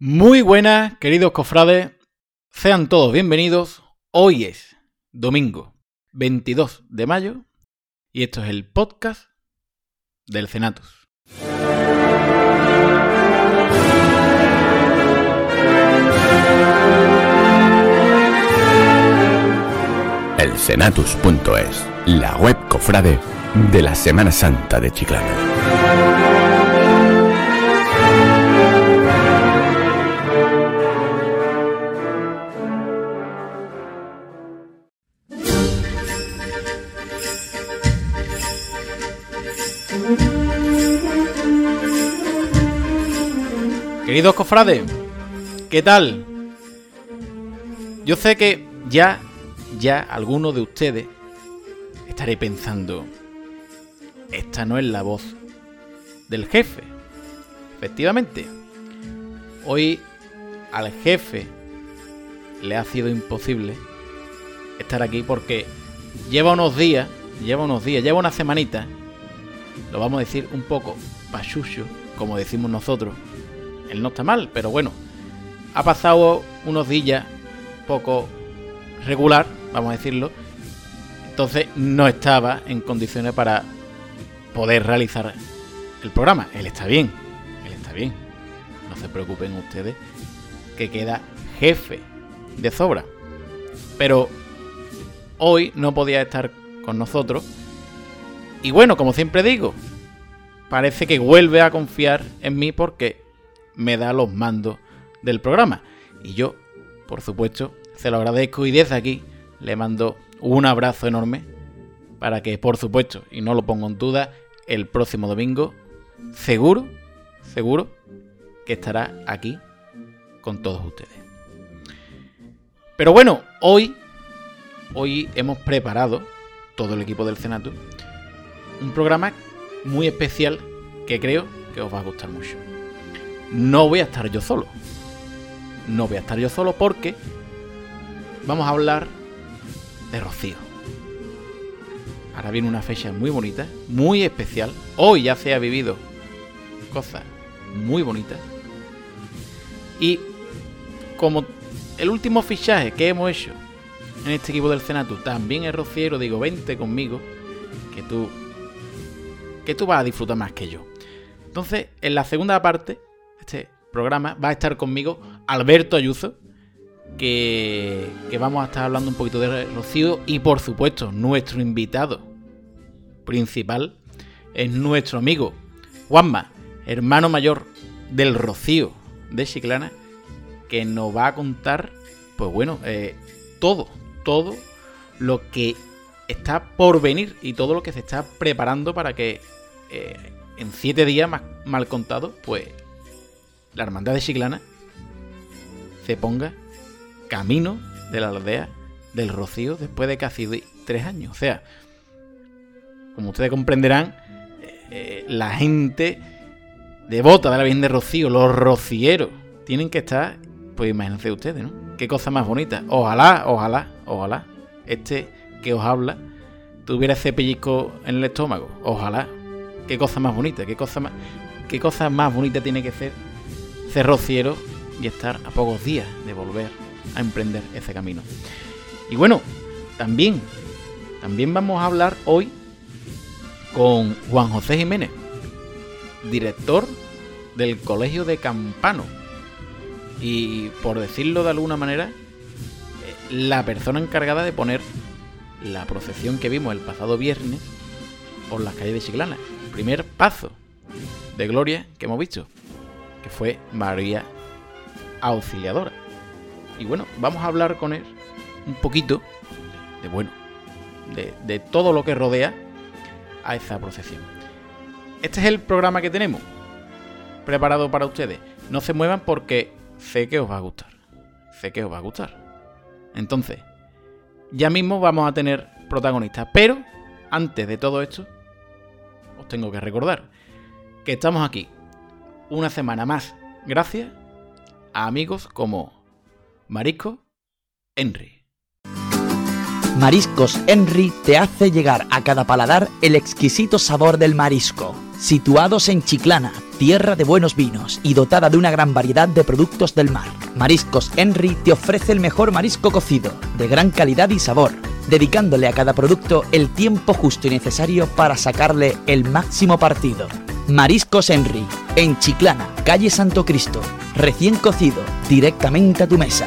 Muy buenas, queridos cofrades. Sean todos bienvenidos. Hoy es domingo 22 de mayo y esto es el podcast del Cenatus. El Cenatus.es, la web cofrade de la Semana Santa de Chiclana. Queridos cofrades, ¿qué tal? Yo sé que ya, ya algunos de ustedes estaré pensando, esta no es la voz del jefe. Efectivamente, hoy al jefe le ha sido imposible estar aquí porque lleva unos días, lleva unos días, lleva una semanita, lo vamos a decir un poco pachucho, como decimos nosotros, él no está mal, pero bueno, ha pasado unos días poco regular, vamos a decirlo. Entonces no estaba en condiciones para poder realizar el programa. Él está bien, él está bien. No se preocupen ustedes que queda jefe de sobra. Pero hoy no podía estar con nosotros. Y bueno, como siempre digo, parece que vuelve a confiar en mí porque me da los mandos del programa. Y yo, por supuesto, se lo agradezco y desde aquí le mando un abrazo enorme para que, por supuesto, y no lo pongo en duda, el próximo domingo, seguro, seguro, que estará aquí con todos ustedes. Pero bueno, hoy, hoy hemos preparado, todo el equipo del Senato, un programa muy especial que creo que os va a gustar mucho no voy a estar yo solo. No voy a estar yo solo porque vamos a hablar de Rocío. Ahora viene una fecha muy bonita, muy especial. Hoy ya se ha vivido cosas muy bonitas. Y como el último fichaje que hemos hecho en este equipo del Senatu también es rociero, digo, vente conmigo, que tú que tú vas a disfrutar más que yo. Entonces, en la segunda parte este programa va a estar conmigo Alberto Ayuso, que, vamos a estar hablando un poquito de Rocío y por supuesto nuestro invitado principal es nuestro amigo Juanma, hermano mayor del Rocío de Chiclana, que nos va a contar, pues bueno, eh, todo, todo lo que está por venir y todo lo que se está preparando para que eh, en siete días más mal contado, pues la hermandad de Chiclana se ponga camino de la aldea del Rocío después de casi tres años. O sea, como ustedes comprenderán, eh, la gente devota de la Virgen de Rocío, los rocieros, tienen que estar, pues imagínense ustedes, ¿no? Qué cosa más bonita. Ojalá, ojalá, ojalá, este que os habla tuviera ese pellizco en el estómago. Ojalá. Qué cosa más bonita, qué cosa más, qué cosa más bonita tiene que ser ser rociero y estar a pocos días de volver a emprender ese camino. Y bueno, también, también vamos a hablar hoy con Juan José Jiménez, director del Colegio de Campano. Y por decirlo de alguna manera, eh, la persona encargada de poner la procesión que vimos el pasado viernes por las calles de Chiclana. Primer paso de gloria que hemos visto que fue María Auxiliadora. Y bueno, vamos a hablar con él un poquito de, bueno, de, todo lo que rodea a esa procesión. Este es el programa que tenemos preparado para ustedes. No se muevan porque sé que os va a gustar. Sé que os va a gustar. Entonces, ya mismo vamos a tener protagonistas. Pero, antes de todo esto, os tengo que recordar que estamos aquí una semana más gracias a amigos como Marisco Henry. Mariscos Henry te hace llegar a cada paladar el exquisito sabor del marisco. Situados en Chiclana, tierra de buenos vinos y dotada de una gran variedad de productos del mar. Mariscos Henry te ofrece el mejor marisco cocido, de gran calidad y sabor, dedicándole a cada producto el tiempo justo y necesario para sacarle el máximo partido. Mariscos Henry, en Chiclana, calle Santo Cristo, recién cocido, directamente a tu mesa.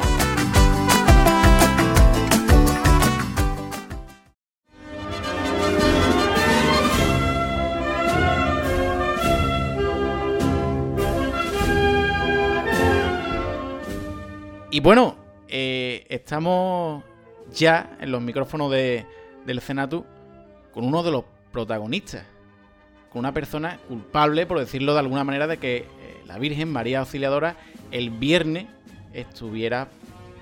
Y bueno, eh, estamos ya en los micrófonos de, del Cenatu con uno de los protagonistas, con una persona culpable, por decirlo de alguna manera, de que eh, la Virgen María Auxiliadora el viernes estuviera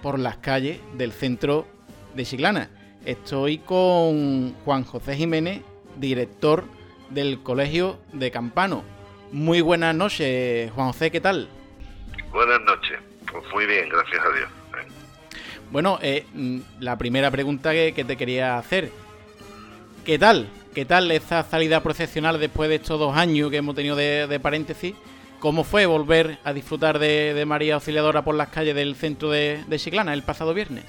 por las calles del centro de Chiclana. Estoy con Juan José Jiménez, director del Colegio de Campano. Muy buenas noches, Juan José, ¿qué tal? Buenas noches. Pues muy bien, gracias a Dios. Bueno, eh, mm, la primera pregunta que, te quería hacer. ¿Qué tal? ¿Qué tal esa salida procesional después de estos dos años que hemos tenido de, paréntesis? ¿Cómo fue volver a disfrutar de, María Auxiliadora por las calles del centro de, de Chiclana el pasado viernes?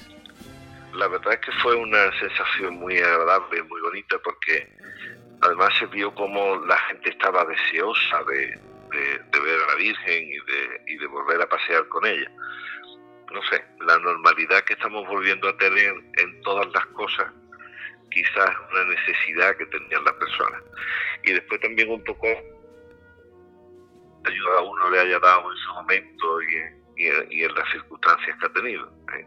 La verdad es que fue una sensación muy agradable, muy bonita, porque además se vio como la gente estaba deseosa de, ver a la Virgen y de, y de volver a pasear con ella. No sé, la normalidad que estamos volviendo a tener en todas las cosas, quizás una necesidad que tenían las personas. Y después también un poco ayuda a uno le haya dado en su momento y, en las circunstancias que ha tenido. ¿eh?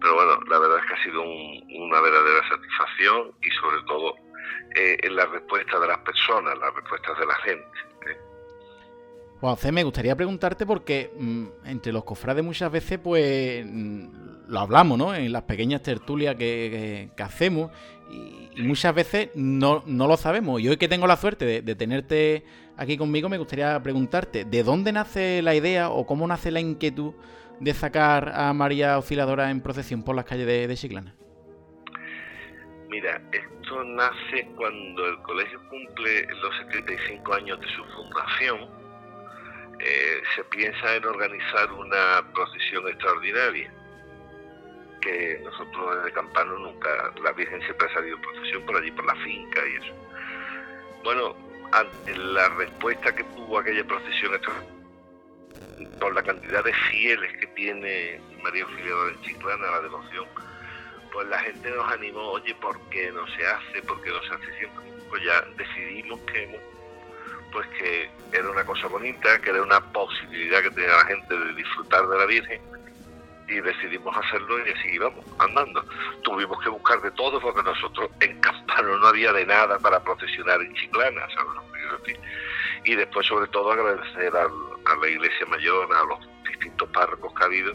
Pero bueno, la verdad es que ha sido una verdadera satisfacción y sobre todo eh, en la respuesta de las personas, las respuestas de la gente. ¿eh? Juan me gustaría preguntarte porque mm, entre los cofrades muchas veces pues mm, lo hablamos, ¿no? En las pequeñas tertulias que, hacemos y, muchas veces no, lo sabemos. Y hoy que tengo la suerte de, tenerte aquí conmigo, me gustaría preguntarte, ¿de dónde nace la idea o cómo nace la inquietud de sacar a María Osciladora en procesión por las calles de, de Chiclana? Mira, esto nace cuando el colegio cumple los 75 años de su fundación eh, se piensa en organizar una procesión extraordinaria, que nosotros desde Campano nunca, la Virgen siempre ha salido en procesión por allí, por la finca y eso. Bueno, ante la respuesta que tuvo aquella procesión por la cantidad de fieles que tiene María Auxiliadora en Chiclana, la devoción, pues la gente nos animó, oye, ¿por qué no se hace? ¿Por qué no se hace siempre? Pues ya decidimos que pues que era una cosa bonita, que era una posibilidad que tenía la gente de disfrutar de la Virgen y decidimos hacerlo y así íbamos andando. Tuvimos que buscar de todo porque nosotros en Campano no había de nada para procesionar en Chiclana, ¿sabes? Y después sobre todo agradecer a, la Iglesia Mayor, a los distintos párrocos que ha habido,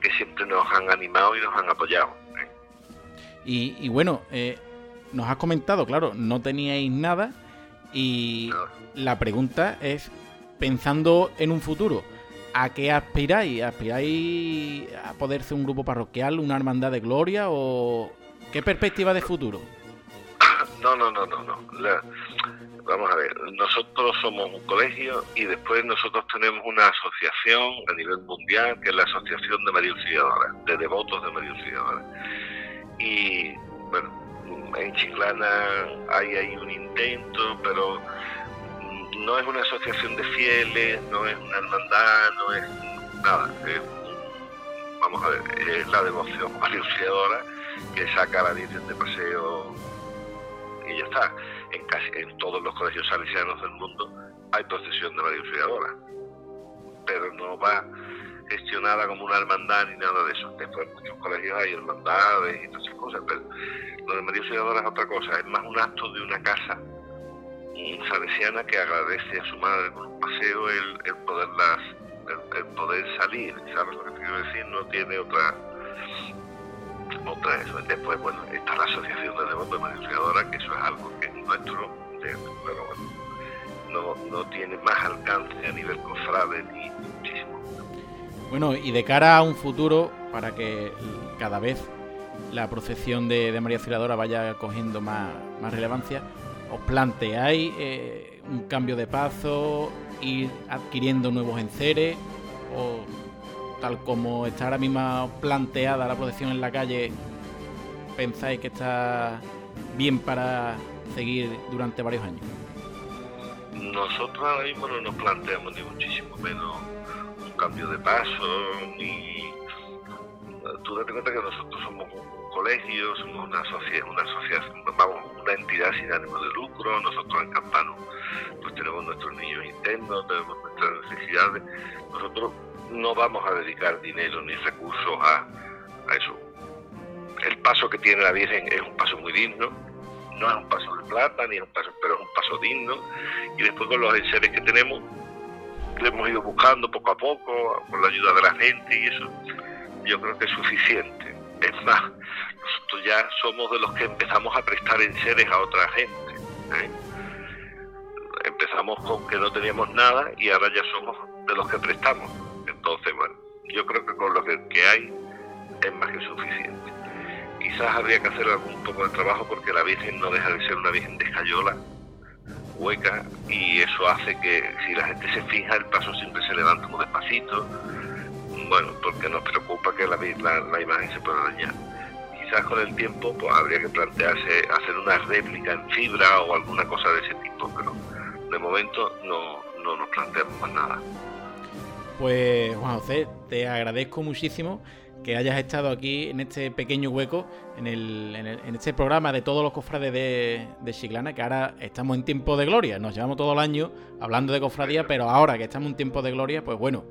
que siempre nos han animado y nos han apoyado. ¿eh? Y, bueno, eh, nos has comentado, claro, no teníais nada y la pregunta es, pensando en un futuro, ¿a qué aspiráis? ¿Aspiráis a poder ser un grupo parroquial, una hermandad de gloria o qué perspectiva de futuro? No, no, no, no, no. vamos a ver, nosotros somos un colegio y después nosotros tenemos una asociación a nivel mundial que es la Asociación de María Auxiliadora, de devotos de María Auxiliadora. Y bueno, en Chiclana hay ahí un intento, pero no es una asociación de fieles, no es una hermandad, no es nada. vamos a ver, es la devoción auxiliadora que saca la Virgen de paseo y ya está. En, casi, en todos los colegios salesianos del mundo hay procesión de María Auxiliadora, pero no va gestionada como una hermandad ni nada de eso. Después en muchos colegios hay hermandades y todas esas cosas, pero lo de María es otra cosa, es más un acto de una casa salesiana que agradece a su madre con un paseo el, el poderlas el, poder salir, ¿sabes lo que te quiero decir? No tiene otra otra eso. Después, bueno, está la Asociación de Devotos de María Auxiliadora, que eso es algo que es nuestro, pero bueno, no, no tiene más alcance a nivel cofrade ni muchísimo. Bueno, y de cara a un futuro, para que cada vez la procesión de, María Auxiliadora vaya cogiendo más, relevancia, ¿os planteáis eh, un cambio de paso, ir adquiriendo nuevos enseres o tal como está ahora mismo planteada la protección en la calle, pensáis que está bien para seguir durante varios años? Nosotros ahora mismo no nos planteamos ni muchísimo menos un cambio de paso, ni... Tú date cuenta que nosotros somos un colegio, somos una sociedad, una asociación, vamos, una entidad sin ánimo de lucro, nosotros en Campano pues tenemos nuestros niños internos, tenemos nuestras necesidades, nosotros no vamos a dedicar dinero ni recursos a, a eso. El paso que tiene la Virgen es un paso muy digno, no es un paso de plata, ni es un paso, pero es un paso digno. Y después con los enseres que tenemos, lo hemos ido buscando poco a poco, con la ayuda de la gente y eso, yo creo que es suficiente. Es más, nosotros ya somos de los que empezamos a prestar enseres a otra gente. ¿eh? Empezamos con que no teníamos nada y ahora ya somos de los que prestamos. Entonces, bueno, yo creo que con lo que, hay es más que suficiente. Quizás habría que hacer algún poco de trabajo porque la Virgen no deja de ser una Virgen de escayola, hueca, y eso hace que si la gente se fija el paso siempre se levanta muy despacito, bueno, porque nos preocupa que la, la, la imagen se pueda dañar. Quizás con el tiempo pues, habría que plantearse hacer una réplica en fibra o alguna cosa de ese tipo, pero de momento no, no nos planteamos más nada. Pues Juan José, te agradezco muchísimo que hayas estado aquí en este pequeño hueco, en, el, en, el, en este programa de todos los cofrades de, de, Chiclana, que ahora estamos en tiempo de gloria. Nos llevamos todo el año hablando de cofradía, pero ahora que estamos en tiempo de gloria, pues bueno,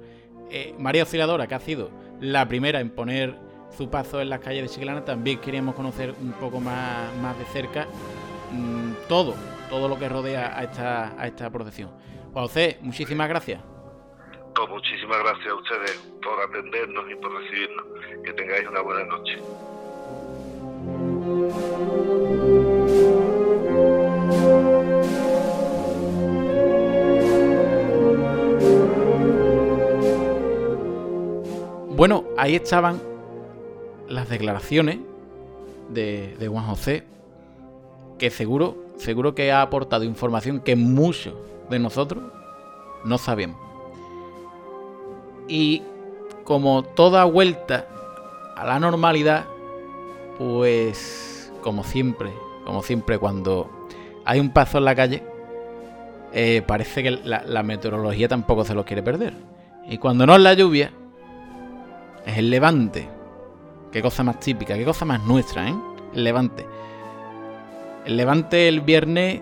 eh, María Osciladora, que ha sido la primera en poner su paso en las calles de Chiclana, también queríamos conocer un poco más, más de cerca mmm, todo, todo lo que rodea a esta, a esta procesión. José, muchísimas gracias. Pues muchísimas gracias a ustedes por atendernos y por recibirnos. Que tengáis una buena noche. Bueno, ahí estaban las declaraciones de, Juan José, que seguro, seguro que ha aportado información que muchos de nosotros no sabíamos. Y como toda vuelta a la normalidad, pues como siempre, como siempre cuando hay un paso en la calle, eh, parece que la, la, meteorología tampoco se lo quiere perder. Y cuando no es la lluvia, es el levante. Qué cosa más típica, qué cosa más nuestra, ¿eh? El levante. El levante el viernes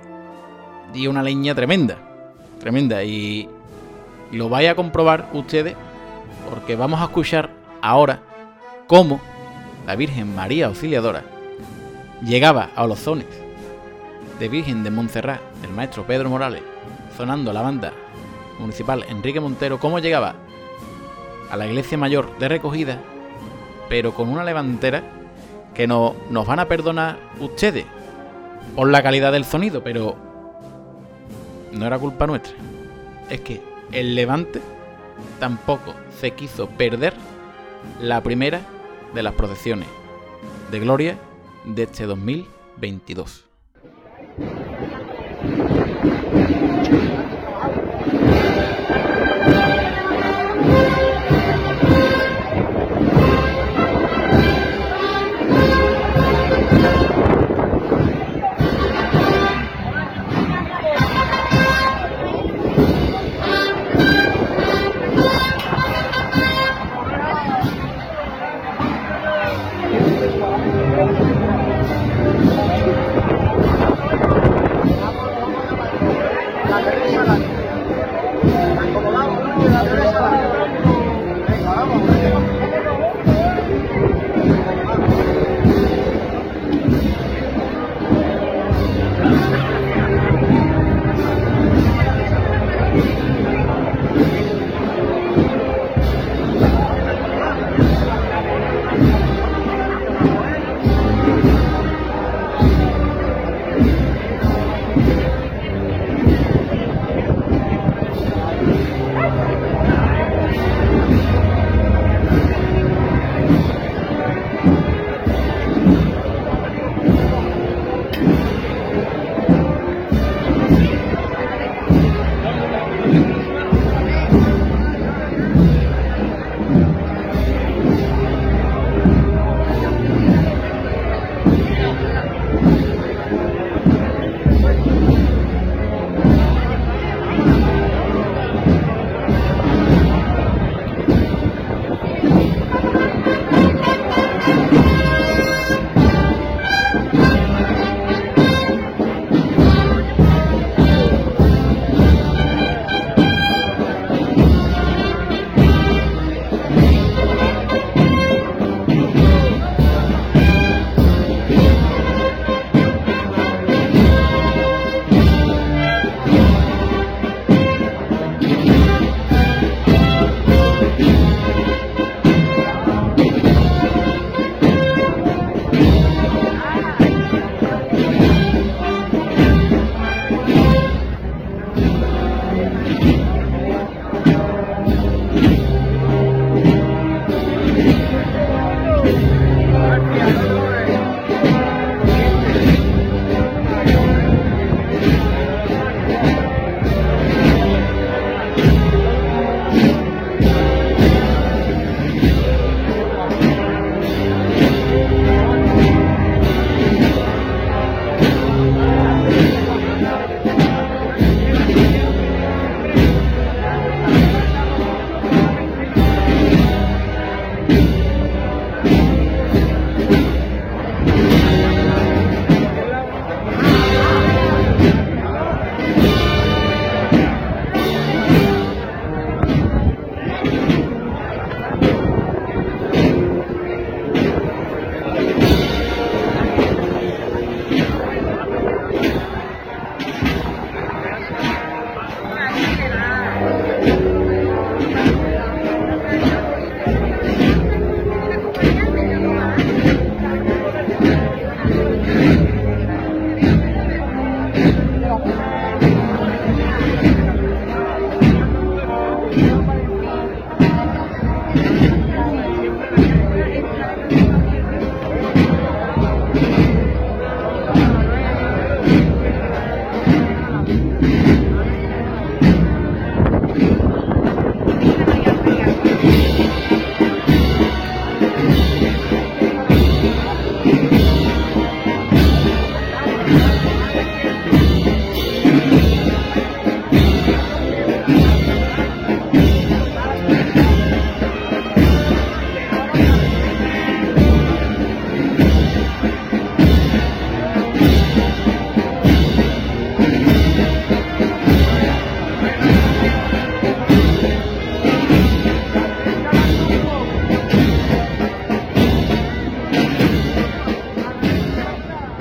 dio una leña tremenda. Tremenda. Y lo vais a comprobar ustedes porque vamos a escuchar ahora cómo la Virgen María Auxiliadora llegaba a los zones de Virgen de Montserrat del maestro Pedro Morales, sonando la banda municipal Enrique Montero, cómo llegaba a la iglesia mayor de recogida, pero con una levantera que no, nos van a perdonar ustedes por la calidad del sonido, pero no era culpa nuestra. Es que el levante tampoco se quiso perder la primera de las procesiones de gloria de este 2022.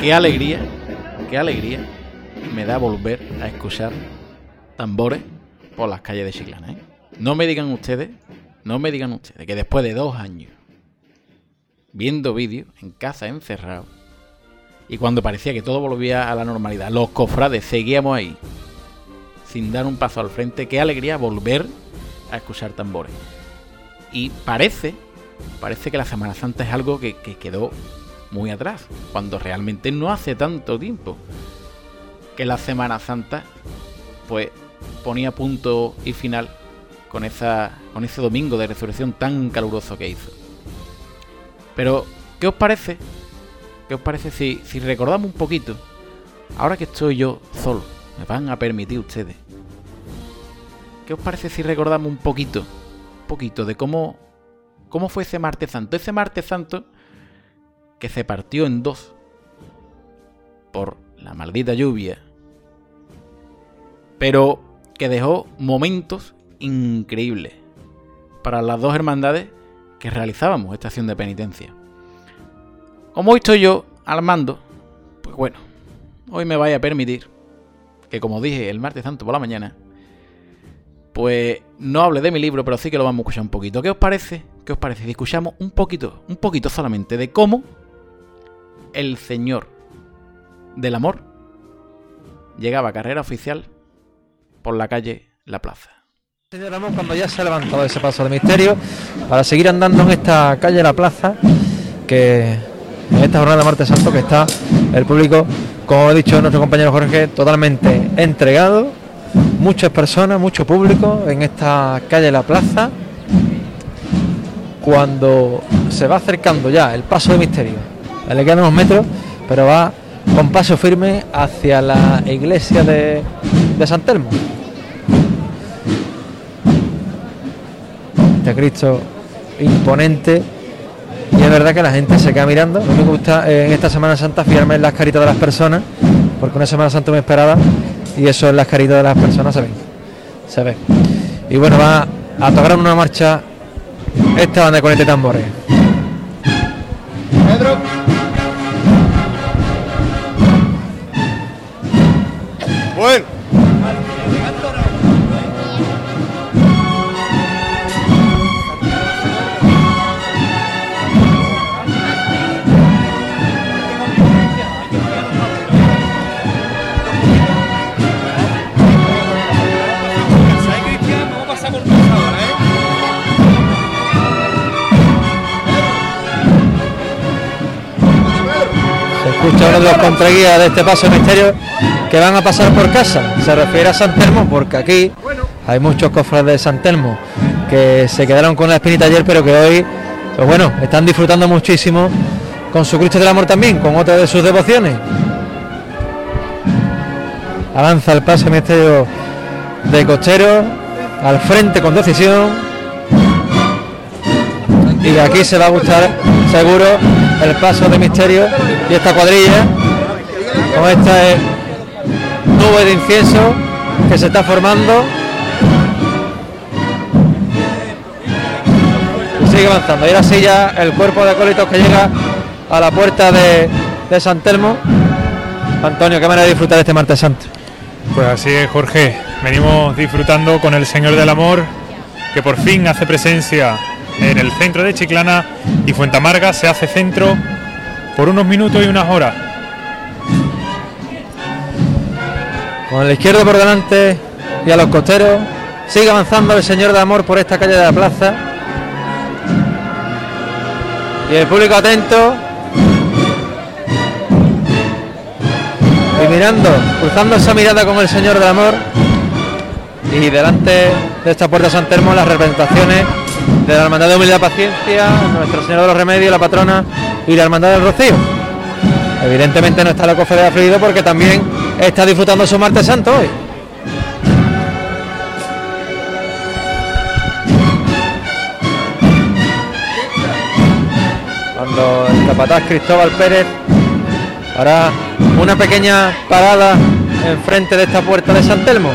Qué alegría, qué alegría me da volver a escuchar tambores por las calles de Chiclana. ¿eh? No me digan ustedes, no me digan ustedes que después de dos años viendo vídeos en casa encerrado y cuando parecía que todo volvía a la normalidad, los cofrades seguíamos ahí sin dar un paso al frente. Qué alegría volver a escuchar tambores. Y parece, parece que la Semana Santa es algo que, que quedó muy atrás, cuando realmente no hace tanto tiempo que la Semana Santa pues ponía punto y final con esa con ese domingo de resurrección tan caluroso que hizo. Pero ¿qué os parece? ¿Qué os parece si, si recordamos un poquito? Ahora que estoy yo solo, me van a permitir ustedes. ¿Qué os parece si recordamos un poquito, un poquito de cómo cómo fue ese martes santo? Ese martes santo que se partió en dos por la maldita lluvia, pero que dejó momentos increíbles para las dos hermandades que realizábamos esta acción de penitencia. Como estoy yo armando, pues bueno, hoy me vaya a permitir que como dije el martes santo por la mañana, pues no hable de mi libro, pero sí que lo vamos a escuchar un poquito. ¿Qué os parece? ¿Qué os parece si escuchamos un poquito, un poquito solamente de cómo el Señor del Amor llegaba a carrera oficial por la calle La Plaza. Señor cuando ya se ha levantado ese paso de misterio, para seguir andando en esta calle La Plaza, que en esta jornada de martes santo que está el público, como ha dicho nuestro compañero Jorge, totalmente entregado, muchas personas, mucho público en esta calle La Plaza, cuando se va acercando ya el paso de misterio le quedan unos metros, pero va con paso firme hacia la iglesia de, de San Telmo. Este Cristo imponente y es verdad que la gente se queda mirando. A mí me gusta en esta Semana Santa fiarme en las caritas de las personas, porque una Semana Santa me esperaba y eso en las caritas de las personas se ve. Se ve. Y bueno, va a tocar una marcha esta banda con este tambores. Bueno. De los contraguías de este paso de misterio que van a pasar por casa. Se refiere a San Telmo porque aquí hay muchos cofres de San Telmo que se quedaron con la espinita ayer, pero que hoy, pues bueno, están disfrutando muchísimo con su Cristo del Amor también, con otra de sus devociones. Avanza el paso de misterio de Costero al frente con decisión. Y aquí se va a gustar seguro el paso de misterio y esta cuadrilla con esta eh, nube de incienso que se está formando. Sigue avanzando. Y ahora sí ya el cuerpo de acólitos que llega a la puerta de, de San Telmo. Antonio, qué manera de disfrutar este martes santo pues así es Jorge. Venimos disfrutando con el Señor del Amor que por fin hace presencia en el centro de Chiclana y Fuentamarga se hace centro por unos minutos y unas horas. Con el izquierdo por delante y a los costeros. Sigue avanzando el Señor de Amor por esta calle de la plaza. Y el público atento. Y mirando, cruzando esa mirada con el Señor del Amor. Y delante de esta puerta San Termo las representaciones de la Hermandad de Humildad Paciencia, Nuestra Señora de los Remedios, la patrona y la Hermandad del Rocío. Evidentemente no está la cofradía fluido porque también está disfrutando su martes santo hoy. Cuando el capataz Cristóbal Pérez hará una pequeña parada enfrente de esta puerta de San Telmo.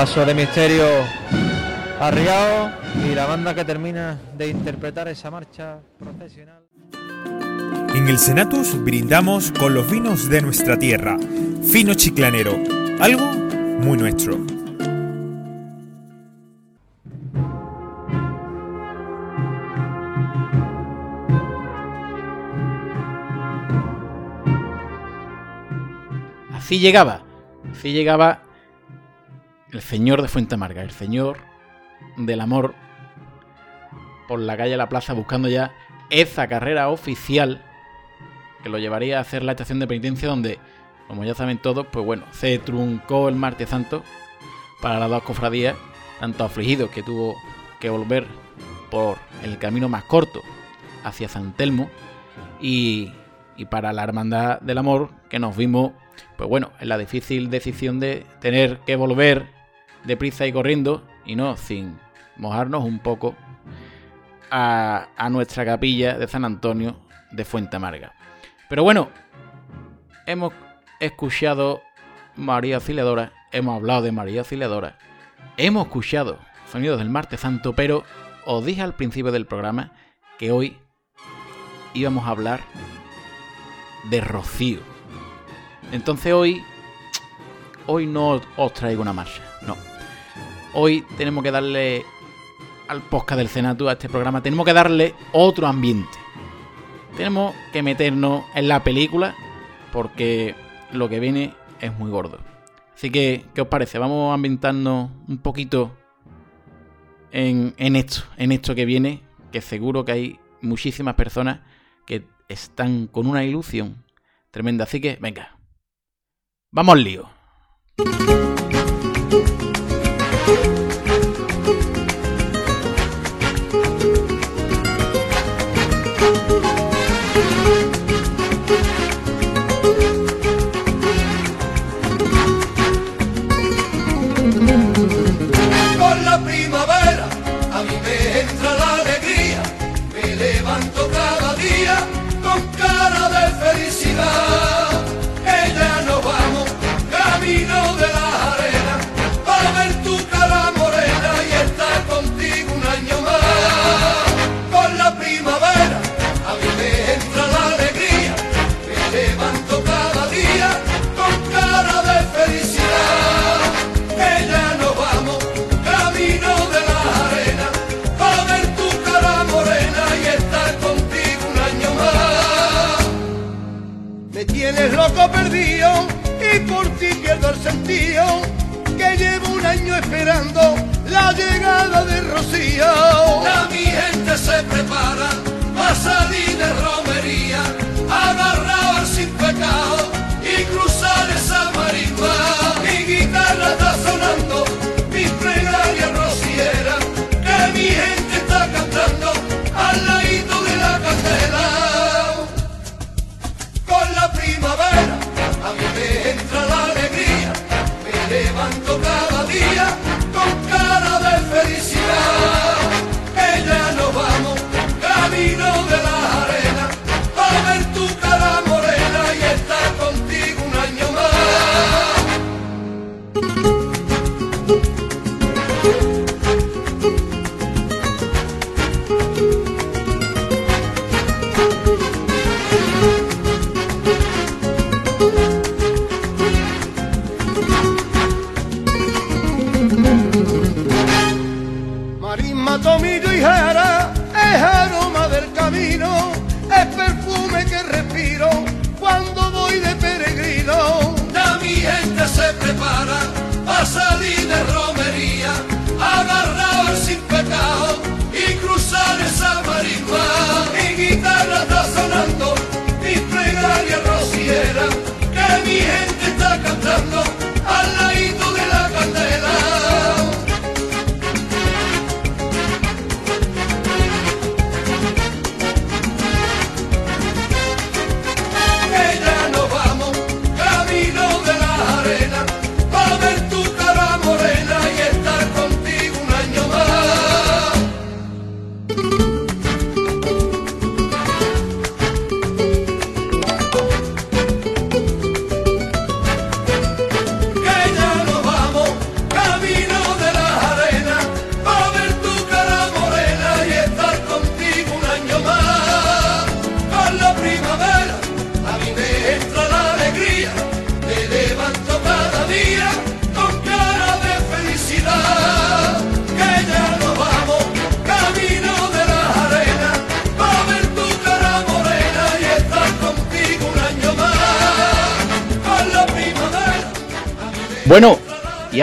Paso de misterio arriado y la banda que termina de interpretar esa marcha profesional. En el Senatus brindamos con los vinos de nuestra tierra. Fino chiclanero, algo muy nuestro. Así llegaba, así llegaba el señor de Fuente Amarga, el señor del amor por la calle La Plaza buscando ya esa carrera oficial que lo llevaría a hacer la estación de penitencia donde, como ya saben todos, pues bueno, se truncó el martes santo para las dos cofradías, tanto afligidos que tuvo que volver por el camino más corto hacia San Telmo y, y para la Hermandad del Amor que nos vimos, pues bueno, en la difícil decisión de tener que volver deprisa y corriendo y no sin mojarnos un poco a, a nuestra capilla de San Antonio de Fuente Amarga. Pero bueno, hemos escuchado María Auxiliadora, hemos hablado de María Auxiliadora, hemos escuchado sonidos del Martes Santo, pero os dije al principio del programa que hoy íbamos a hablar de Rocío. Entonces hoy, hoy no os traigo una marcha, no. Hoy tenemos que darle al podcast del Senatu, a este programa, tenemos que darle otro ambiente tenemos que meternos en la película porque lo que viene es muy gordo. Así que, ¿qué os parece? Vamos a ambientarnos un poquito en, en esto, en esto que viene, que seguro que hay muchísimas personas que están con una ilusión tremenda. Así que, venga, vamos al lío. Con sentido que llevo un año esperando la llegada de Rocío. La mi gente se prepara para salir de romería, agarrado al sin pecado y cruzar esa marimba. Mi guitarra está sonando,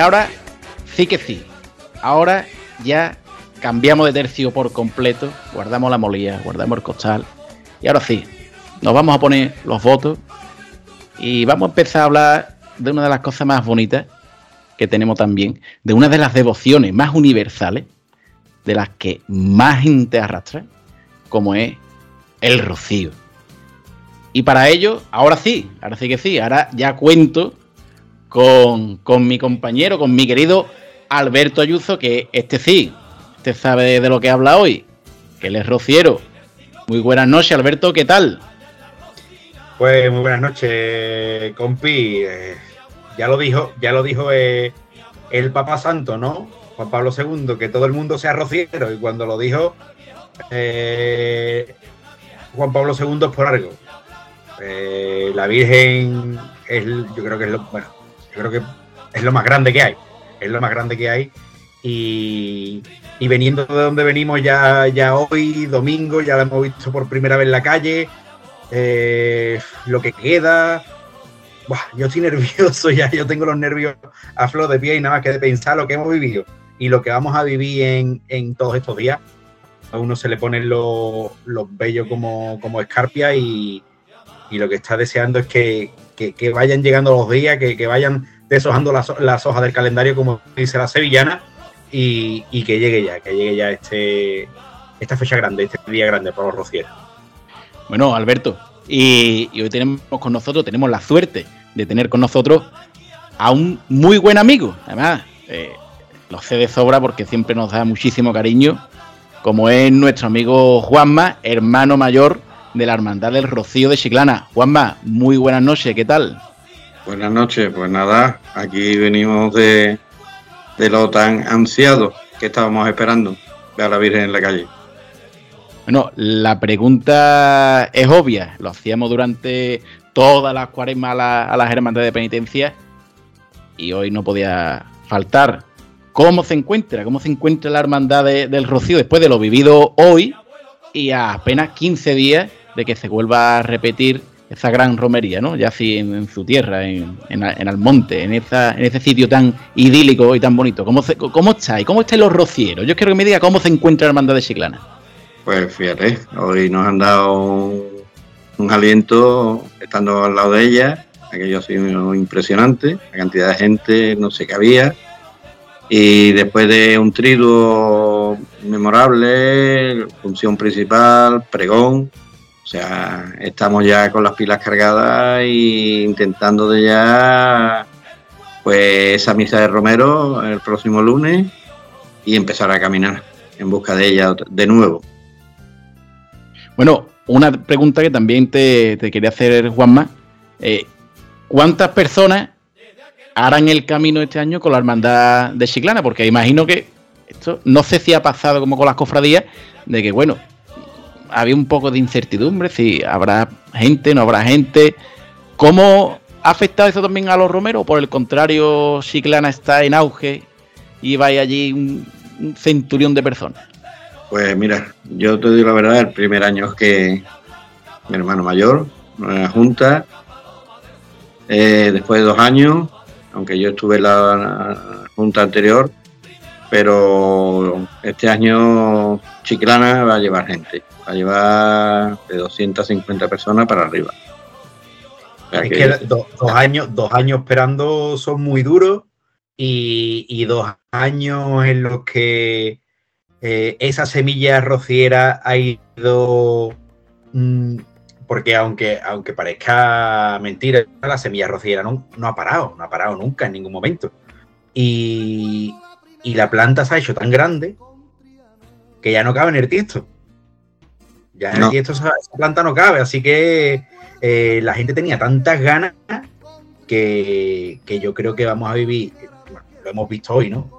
ahora sí que sí. Ahora ya cambiamos de tercio por completo, guardamos la molía, guardamos el costal. Y ahora sí, nos vamos a poner los votos y vamos a empezar a hablar de una de las cosas más bonitas que tenemos también, de una de las devociones más universales, de las que más gente arrastra, como es el rocío. Y para ello, ahora sí, ahora sí que sí, ahora ya cuento con, con mi compañero, con mi querido Alberto Ayuso, que este sí, este sabe de lo que habla hoy, que él es rociero. Muy buenas noches, Alberto, ¿qué tal? Pues muy buenas noches, compi. Eh, ya lo dijo, ya lo dijo eh, el Papa Santo, ¿no? Juan Pablo II, que todo el mundo sea rociero. Y cuando lo dijo eh, Juan Pablo II es por algo. La Virgen es, yo creo que es lo, bueno, creo que es lo más grande que hay. Es lo más grande que hay. Y, y veniendo de donde venimos ya, ya hoy, domingo, ya la hemos visto por primera vez en la calle. lo que queda, yo estoy nervioso ya, yo tengo los nervios a flor de pie y nada más que de pensar lo que hemos vivido y lo que vamos a vivir en, todos estos días. A uno se le ponen los, los bellos como, como escarpia y, lo que está deseando es que, vayan llegando los días, que, vayan deshojando las, hojas del calendario, como dice la sevillana, y, que llegue ya, que llegue ya este, esta fecha grande, este día grande para los rocieros. Bueno, Alberto, y, hoy tenemos con nosotros, tenemos la suerte de tener con nosotros a un muy buen amigo. Además, eh, lo sé de sobra porque siempre nos da muchísimo cariño, como es nuestro amigo Juanma, hermano mayor de la Hermandad del Rocío de Chiclana. Juanma, muy buenas noches, ¿qué tal? Buenas noches, pues nada, aquí venimos de, de lo tan ansiado que estábamos esperando, ver a la Virgen en la calle. Bueno, la pregunta es obvia. Lo hacíamos durante todas las cuaresmas a, las hermandades de penitencia y hoy no podía faltar. ¿Cómo se encuentra? ¿Cómo se encuentra la hermandad del Rocío después de lo vivido hoy y a apenas 15 días de que se vuelva a repetir esa gran romería, ¿no? Ya así en, su tierra, en, Almonte, en, ese sitio tan idílico y tan bonito. ¿Cómo, cómo estáis? ¿Cómo están los rocieros? Yo quiero que me diga cómo se encuentra la hermandad de Chiclana. Pues fíjate, hoy nos han dado un, aliento estando al lado de ella, aquello ha sido impresionante, la cantidad de gente, no sé qué había, y después de un triduo memorable, función principal, pregón, o sea, estamos ya con las pilas cargadas e intentando de ya pues esa misa de Romero el próximo lunes y empezar a caminar en busca de ella de nuevo. Bueno, una pregunta que también te, quería hacer, Juanma. Eh, ¿Cuántas personas harán el camino este año con la hermandad de Chiclana? Porque imagino que esto no sé si ha pasado como con las cofradías, de que, bueno, había un poco de incertidumbre, si habrá gente, no habrá gente. ¿Cómo ha afectado eso también a los romeros? Por el contrario, Chiclana está en auge y va allí un centurión de personas. Pues mira, yo te digo la verdad, el primer año es que mi hermano mayor, la junta, eh, después de dos años, aunque yo estuve en la, junta anterior, pero este año Chiclana va a llevar gente, va a llevar de 250 personas para arriba. es que, dos, años, dos años esperando son muy duros y, y dos años en los que eh, esa semilla rociera ha ido. Mm, porque aunque, aunque parezca mentira, la semilla rociera no, no, ha parado, no ha parado nunca en ningún momento. Y, la planta se ha hecho tan grande que ya no cabe en el tiesto. Ya en el tiesto esa, planta no cabe, así que eh, la gente tenía tantas ganas que, que, yo creo que vamos a vivir, lo hemos visto hoy, ¿no?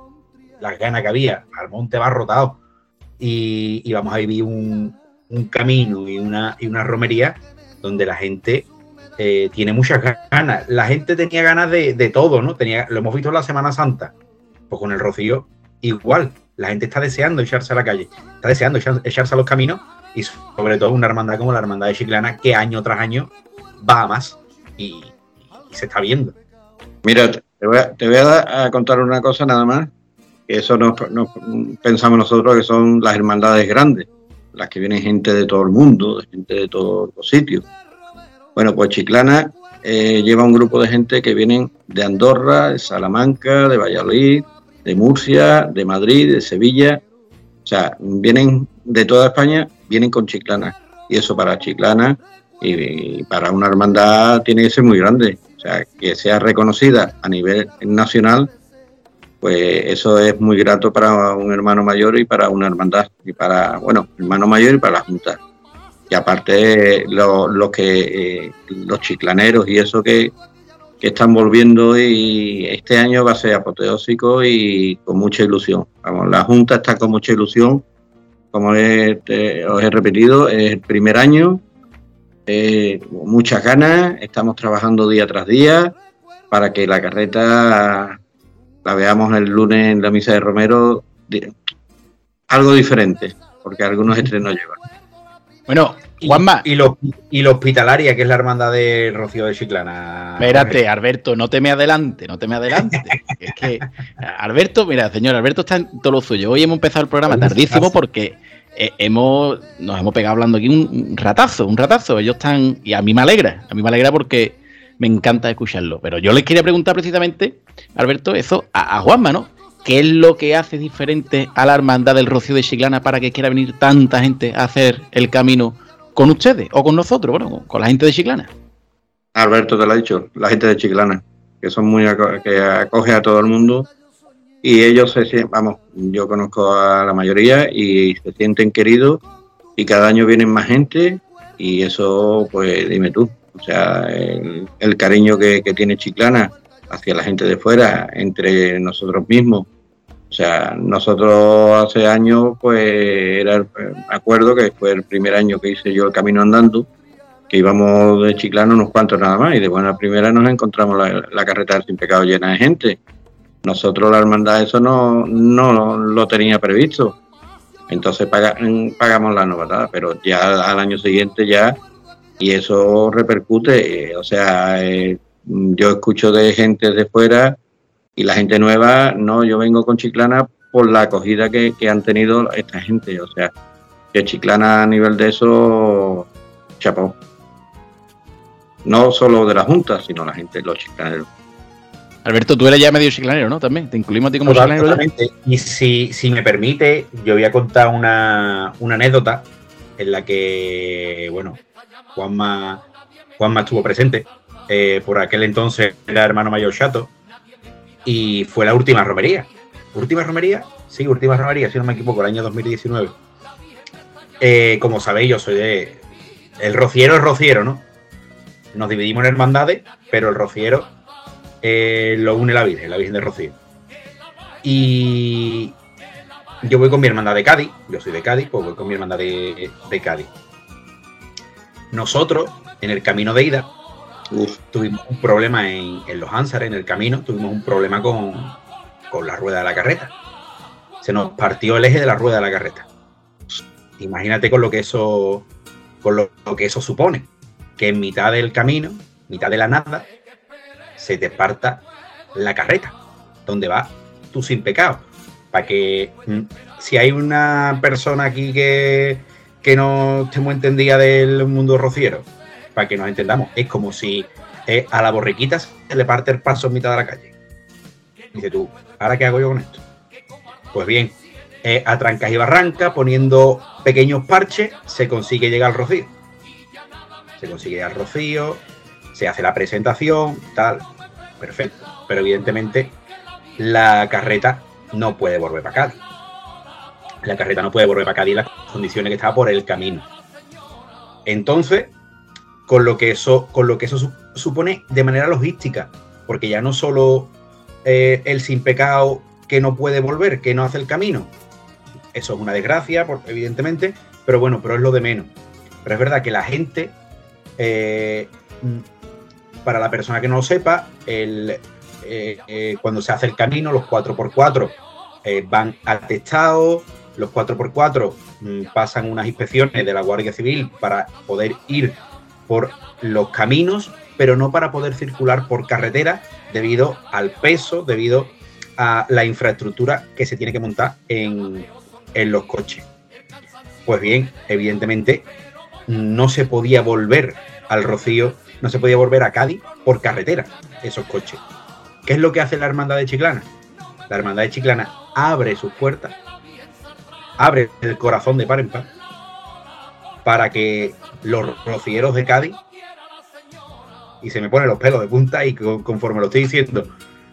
las ganas que había, al monte va rotado y, vamos a vivir un, camino y una, y una romería donde la gente eh, tiene muchas ganas. La gente tenía ganas de, todo, ¿no? Tenía, lo hemos visto en la Semana Santa, pues con el rocío igual. La gente está deseando echarse a la calle, está deseando echarse a los caminos y sobre todo una hermandad como la hermandad de Chiclana que año tras año va a más y, se está viendo. Mira, Te voy a, te voy a, a contar una cosa nada más, que eso nos, pensamos nosotros que son las hermandades grandes, las que vienen gente de todo el mundo, gente de todos los sitios. Bueno, pues Chiclana eh, lleva un grupo de gente que vienen de Andorra, de Salamanca, de Valladolid, de Murcia, de Madrid, de Sevilla. O sea, vienen de toda España, vienen con Chiclana. Y eso para Chiclana y, para una hermandad tiene que ser muy grande. O sea, que sea reconocida a nivel nacional, pues eso es muy grato para un hermano mayor y para una hermandad. Y para, bueno, hermano mayor y para la Junta. Y aparte, lo- los que eh, los chiclaneros y eso que, que están volviendo y este año va a ser apoteósico y con mucha ilusión. Vamos, la Junta está con mucha ilusión, como he- os he repetido, es el primer año, eh, muchas ganas, estamos trabajando día tras día para que la carreta la veamos el lunes en la misa de Romero, algo diferente, porque algunos estrenos llevan. Bueno, Juanma. Y, lo, y la hospitalaria, que es la hermandad de Rocío de Chiclana. Espérate, Alberto, no te me adelante, no te me adelante. es que, Alberto, mira, señor, Alberto está en todo lo suyo. Hoy hemos empezado el programa tardísimo porque eh, hemos, nos hemos pegado hablando aquí un, un ratazo, un ratazo. Ellos están, y a mí me alegra, a mí me alegra porque me encanta escucharlo. Pero yo les quería preguntar precisamente, Alberto, eso a, a Juanma, ¿no? ¿Qué es lo que hace diferente a la hermandad del Rocío de Chiclana para que quiera venir tanta gente a hacer el camino con ustedes o con nosotros, bueno, con- la gente de Chiclana? Alberto te lo ha dicho, la gente de Chiclana, que son muy que acoge a todo el mundo y ellos se sienten, vamos, yo conozco a la mayoría y se sienten queridos y cada año vienen más gente y eso, pues dime tú, o sea, el, el cariño que, que tiene Chiclana hacia la gente de fuera, entre nosotros mismos. O sea, nosotros hace años, pues era, el- me acuerdo que fue el primer año que hice yo el camino andando, que íbamos de Chiclana unos cuantos nada más, y de buena primera nos encontramos la, la carreta del Sin Pecado llena de gente. Nosotros, la hermandad, eso no, no lo tenía previsto. Entonces mm, pagamos la novatada, pero ya al año siguiente ya, y eso repercute, eh, o sea, eh, yo escucho de gente de fuera y la gente nueva, no, yo vengo con Chiclana por la acogida que, que han tenido esta gente, o sea, que Chiclana a nivel de eso, chapó. No solo de la Junta, sino la gente, los chiclaneros. Alberto, tú eres ya medio chiclanero, ¿no? También. Te incluimos a ti como Total- chiclanero. ya? totalmente. Y si, si me permite, yo voy a contar una, una anécdota en la que, bueno, Juanma, Juanma estuvo presente. Eh, por aquel entonces era hermano mayor chato. Y fue la última romería. ¿Última romería? Sí, última romería, si no me equivoco, el año 2019. Eh, como sabéis, yo soy de. El rociero es rociero, ¿no? Nos dividimos en hermandades, pero el rociero eh, lo une la Virgen, la Virgen de Rocío. Y yo voy con mi hermandad de Cádiz, yo soy de Cádiz, pues voy con mi hermandad de, de Cádiz. Nosotros, en el camino de ida, tuvimos un problema en, en los Ánsares, en el camino, tuvimos un problema con, con la rueda de la carreta. Se nos partió el eje de la rueda de la carreta. Imagínate con lo que eso, con lo, lo que eso supone. Que en mitad del camino, mitad de la nada, se te parta la carreta, donde va tú sin pecado. Para que mm, si hay una persona aquí que, que no esté muy entendida del mundo rociero, para que nos entendamos, es como si eh, a la borriquita se le parte el paso en mitad de la calle. Dice tú, ¿ahora qué hago yo con esto? Pues bien, eh, a trancas y barrancas, poniendo pequeños parches, se consigue llegar al rocío. Se consigue llegar al rocío, se hace la presentación, tal, perfecto. Pero evidentemente la carreta no puede volver para Cádiz. La carreta no puede volver para Cádiz en las condiciones que estaba por el camino. Entonces, con lo que eso, con lo que eso su- supone de manera logística, porque ya no solo eh, el sin pecado que no puede volver, que no hace el camino. Eso es una desgracia, evidentemente, pero bueno, pero es lo de menos. Pero es verdad que la gente, eh, mm, para la persona que no lo sepa, el, eh, cuando se hace el camino, los 4x4 eh, van atestados, los 4x4 mm, pasan unas inspecciones de la Guardia Civil para poder ir por los caminos, pero no para poder circular por carretera debido al peso, debido a la infraestructura que se tiene que montar en, en los coches. Pues bien, evidentemente no se podía volver al Rocío, no se podía volver a Cádiz por carretera, esos coches. ¿Qué es lo que hace la Hermandad de Chiclana? La Hermandad de Chiclana abre sus puertas, abre el corazón de par en par, para que los rocieros de Cádiz, y se me ponen los pelos de punta y conforme lo estoy diciendo,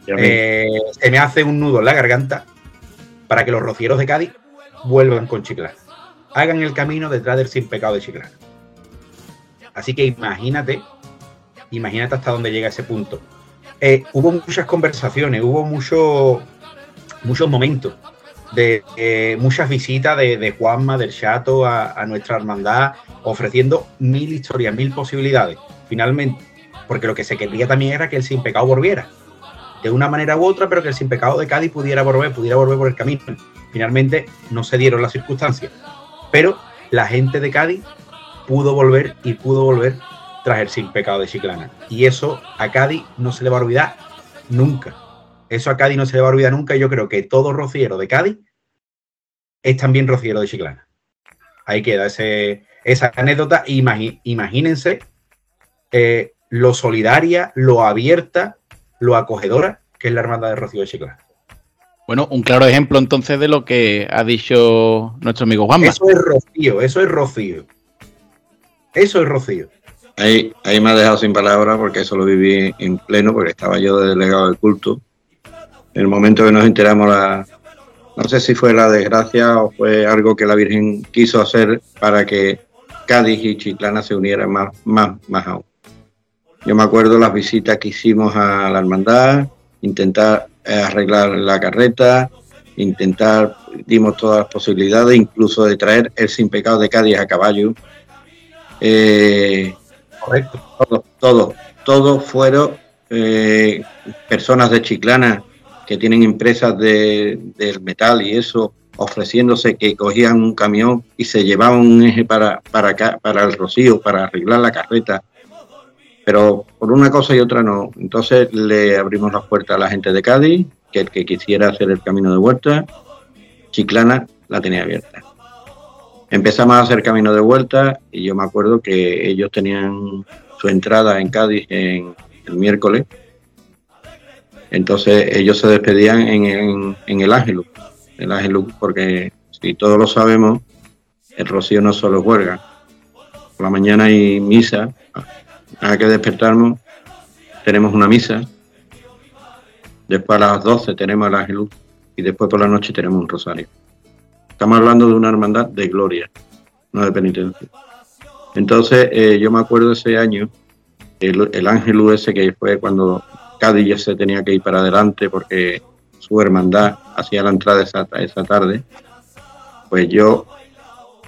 eh, se me hace un nudo en la garganta para que los rocieros de Cádiz vuelvan con Chiclana. Hagan el camino detrás del sin pecado de Chiclana. Así que imagínate, imagínate hasta dónde llega ese punto. Eh, hubo muchas conversaciones, hubo mucho, muchos momentos de eh, muchas visitas de, Juanma, del Chato a, nuestra hermandad, ofreciendo mil historias, mil posibilidades. Finalmente, porque lo que se quería también era que el sin pecado volviera. De una manera u otra, pero que el sin pecado de Cádiz pudiera volver, pudiera volver por el camino. Finalmente no se dieron las circunstancias. Pero la gente de Cádiz pudo volver y pudo volver tras el sin pecado de Chiclana. Y eso a Cádiz no se le va a olvidar nunca. Eso a Cádiz no se le va a olvidar nunca. Yo creo que todo rociero de Cádiz es también rociero de Chiclana. Ahí queda ese, esa anécdota. imagínense eh, lo solidaria, lo abierta, lo acogedora que es la hermandad de Rocío de Chiclana. Bueno, un claro ejemplo entonces de lo que ha dicho nuestro amigo Juanma. Eso es Rocío, eso es Rocío. Eso es Rocío. Ahí, ahí me ha dejado sin palabras porque eso lo viví en pleno, porque estaba yo de delegado de culto. En el momento que nos enteramos, la, no sé si fue la desgracia o fue algo que la Virgen quiso hacer para que Cádiz y Chiclana se unieran más, más, más aún. Yo me acuerdo las visitas que hicimos a la hermandad, intentar eh, arreglar la carreta, intentar, dimos todas las posibilidades, incluso de traer el sin pecado de Cádiz a caballo, eh, Correcto. Todos, todos, todos fueron eh, personas de Chiclana que tienen empresas de, del metal y eso, ofreciéndose que cogían un camión y se llevaban un eje para, para para el Rocío, para arreglar la carreta. Pero por una cosa y otra no. Entonces le abrimos las puertas a la gente de Cádiz, que el que quisiera hacer el camino de vuelta, Chiclana la tenía abierta. Empezamos a hacer camino de vuelta y yo me acuerdo que ellos tenían su entrada en Cádiz en el miércoles. Entonces ellos se despedían en, el Ángelus, el Ángelus, porque si todos lo sabemos, el Rocío no solo huelga. Por la mañana hay misa, hay que despertarnos, tenemos una misa. Después a las 12 tenemos el Ángelus y después por la noche tenemos un rosario. Estamos hablando de una hermandad de gloria, no de penitencia. Entonces, eh, yo me acuerdo ese año, el, ángel US que fue cuando Cádiz ya se tenía que ir para adelante porque su hermandad hacía la entrada esa, esa tarde, pues yo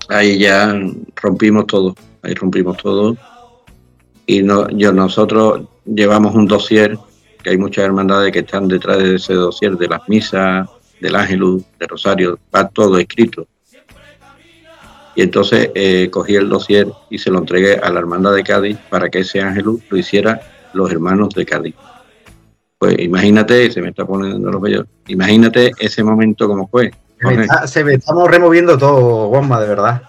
ahí ya rompimos todo, ahí rompimos todo. Y no, yo, nosotros llevamos un dossier, que hay muchas hermandades que están detrás de ese dossier de las misas, del Ángelus de Rosario, va todo escrito. Y entonces eh, cogí el dossier y se lo entregué a la hermandad de Cádiz para que ese Ángelus lo hiciera los hermanos de Cádiz. Pues imagínate, se me está poniendo los bellos, imagínate ese momento como fue. Se me, estamos removiendo todo, Juanma, de verdad.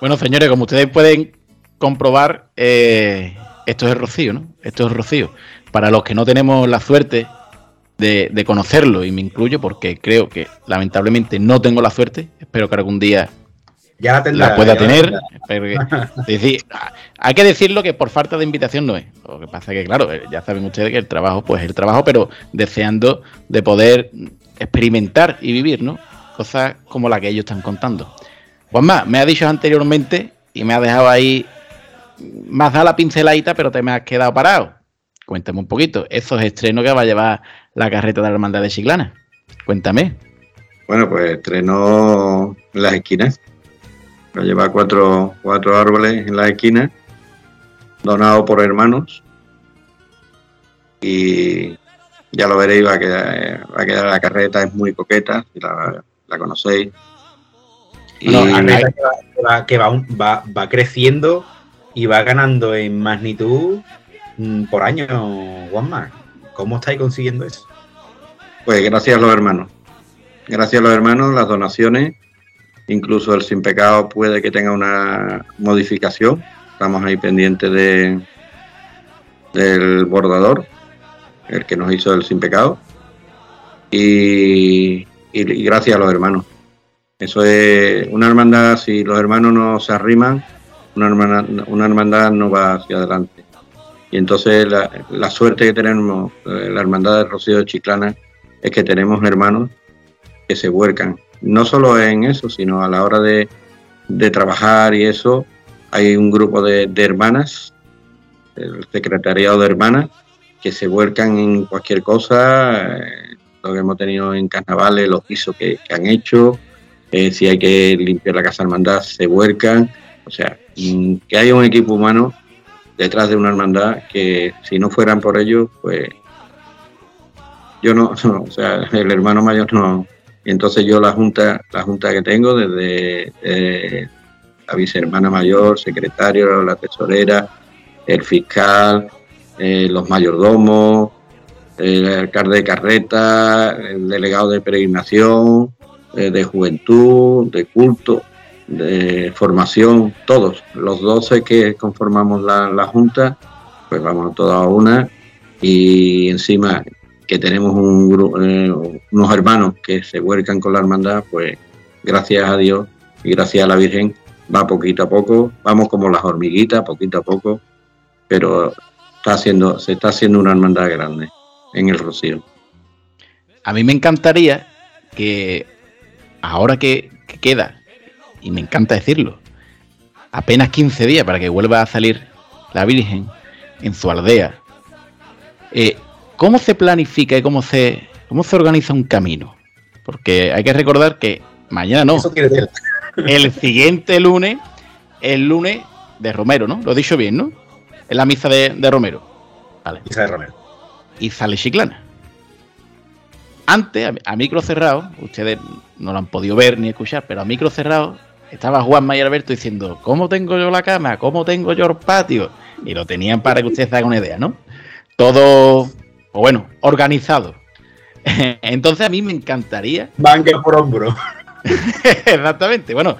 Bueno, señores, como ustedes pueden comprobar, eh, esto es Rocío, ¿no? Esto es Rocío. Para los que no tenemos la suerte de, conocerlo y me incluyo porque creo que lamentablemente no tengo la suerte. Espero que algún día ya la, pueda tener. decir, hay que decirlo que por falta de invitación no es. Lo que pasa es que, claro, eh, ya saben ustedes que el trabajo, pues el trabajo, pero deseando de poder experimentar y vivir, ¿no? Cosas como la que ellos están contando. Juanma, me ha dicho anteriormente y me ha dejado ahí, más da la pinceladita, pero te me has quedado parado. Cuéntame un poquito, esos estrenos que va a llevar la carreta de la Hermandad de Chiclana. Cuéntame. Bueno, pues estrenó en las esquinas. Va a llevar cuatro, cuatro árboles en las esquinas, donado por hermanos. Y ya lo veréis, va a quedar, va a quedar la carreta, es muy coqueta, si la, la conocéis. Y no, que, va, que va, va, creciendo y va ganando en magnitud mm, por año, Juanma. ¿Cómo estáis consiguiendo eso? Pues gracias a los hermanos. Gracias a los hermanos, las donaciones, incluso el sin pecado puede que tenga una modificación. Estamos ahí pendientes de del bordador, el que nos hizo el sin pecado. Y, gracias a los hermanos. Eso es una hermandad, si los hermanos no se arriman, una hermandad, no va hacia adelante. Y entonces la, suerte que tenemos, eh, la hermandad de Rocío de Chiclana, es que tenemos hermanos que se vuelcan. No solo en eso, sino a la hora de, de trabajar y eso, hay un grupo de, de hermanas, el secretariado de hermanas, que se vuelcan en cualquier cosa, eh, lo que hemos tenido en carnavales, los pisos que, han hecho, eh, si hay que limpiar la casa hermandad, se vuelcan, o sea, que haya un equipo humano detrás de una hermandad que si no fueran por ellos, pues yo no, o sea, el hermano mayor no. Entonces yo la junta, la junta que tengo desde eh, la vicehermana mayor, secretario, la tesorera, el fiscal, eh, los mayordomos, el alcalde de carreta, el delegado de peregrinación, eh, de juventud, de culto, de formación, todos, los 12 que conformamos la, Junta, pues vamos toda una y encima que tenemos eh, unos hermanos que se vuelcan con la hermandad, pues gracias a Dios y gracias a la Virgen va poquito a poco, vamos como las hormiguitas, poquito a poco, pero está haciendo, se está haciendo una hermandad grande en el Rocío. A mí me encantaría que ahora que, queda, y me encanta decirlo, apenas 15 días para que vuelva a salir la Virgen en su aldea, eh, ¿cómo se planifica y cómo se, cómo se organiza un camino? Porque hay que recordar que mañana no. El siguiente lunes, el lunes de Romero, ¿no? Lo he dicho bien, ¿no? Es la misa de, Romero. Vale. Misa de Romero. Y sale Chiclana. Antes, a, micro cerrado, ustedes no lo han podido ver ni escuchar, pero a micro cerrado estaba Juan y Alberto diciendo, ¿cómo tengo yo la cama? ¿Cómo tengo yo el patio? Y lo tenían para que ustedes hagan una idea, ¿no? Todo, o bueno, organizado. Entonces a mí me encantaría... Manga por hombro. Exactamente. Bueno,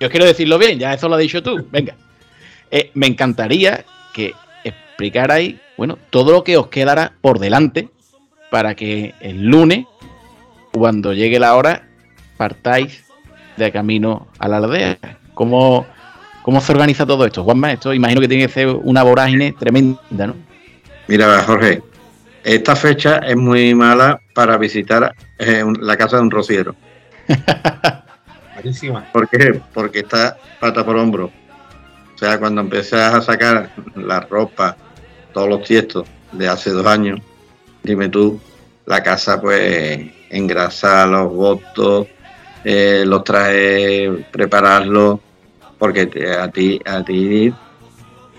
yo quiero decirlo bien, ya eso lo has dicho tú. Venga. Eh, me encantaría que explicarais, bueno, todo lo que os quedará por delante para que el lunes, cuando llegue la hora, partáis de camino a la aldea. ¿Cómo, cómo se organiza todo esto? Juanma, esto imagino que tiene que ser una vorágine tremenda, ¿no? Mira, Jorge, esta fecha es muy mala para visitar eh, la casa de un rociero. ¿Por qué? Porque está pata por hombro. O sea, cuando empiezas a sacar la ropa, todos los tiestos de hace dos años, dime tú, la casa pues engrasa los votos, eh, los trae, prepararlos, porque a ti, a ti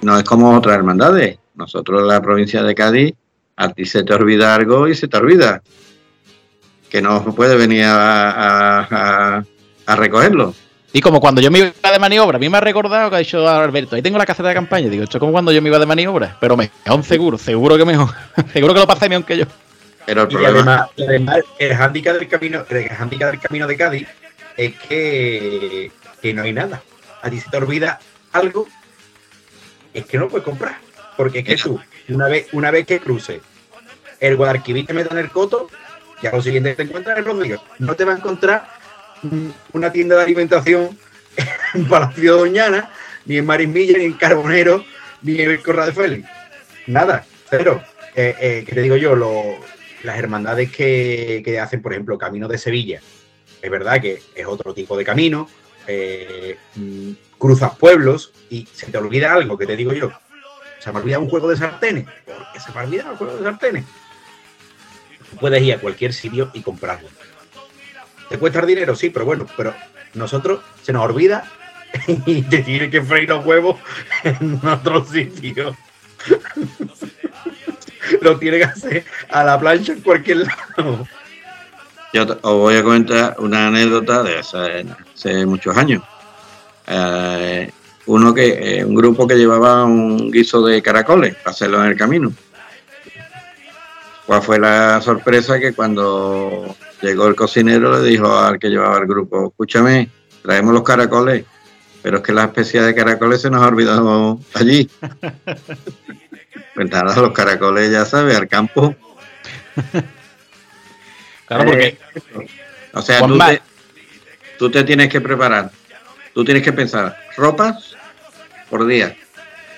no es como otras hermandades. Nosotros en la provincia de Cádiz, a ti se te olvida algo y se te olvida. Que no puede venir a recogerlo. Y como cuando yo me iba de maniobra, a mí me ha recordado que ha dicho Alberto, ahí tengo la caseta de campaña. Digo, esto es como cuando yo me iba de maniobra, pero mejor seguro, seguro que mejor. seguro que lo pasé mejor que yo. Pero el problema... y además, el handicap del camino, el handicap del camino de Cádiz es que, que no hay nada. A ti se te olvida algo, es que no puedes comprar. Porque es que tú, una vez, una vez que cruces el Guadalquivir que meta en el coto, ya lo siguiente te encuentras en Rodrigo. No te va a encontrar una tienda de alimentación en Palacio Doñana, ni en Marismilla, ni en Carbonero, ni en el Corral de Félix. Nada, cero. Eh, eh, ¿Qué te digo yo? las hermandades que, hacen, por ejemplo, Camino de Sevilla, es verdad que es otro tipo de camino, eh, mm, cruzas pueblos y se te olvida algo que te digo yo. Se me olvida un juego de sartenes. porque se me olvida un juego de sartenes? Puedes ir a cualquier sitio y comprarlo. ¿Te cuesta dinero? Sí, pero bueno, pero nosotros se nos olvida y te tiene que freír los huevos en otro sitio. Lo tiene que hacer a la plancha en cualquier lado. Yo os voy a comentar una anécdota de hace, hace muchos años. Eh, uno que, eh, un grupo que llevaba un guiso de caracoles para hacerlo en el camino. ¿Cuál fue la sorpresa? Que cuando llegó el cocinero le dijo al que llevaba el grupo, escúchame, traemos los caracoles, pero es que la especie de caracoles se nos ha olvidado allí. pues nada, los caracoles ya sabes, al campo. Claro, porque. Eh, o sea, tú te, tú te tienes que preparar. Tú tienes que pensar, ropas por día.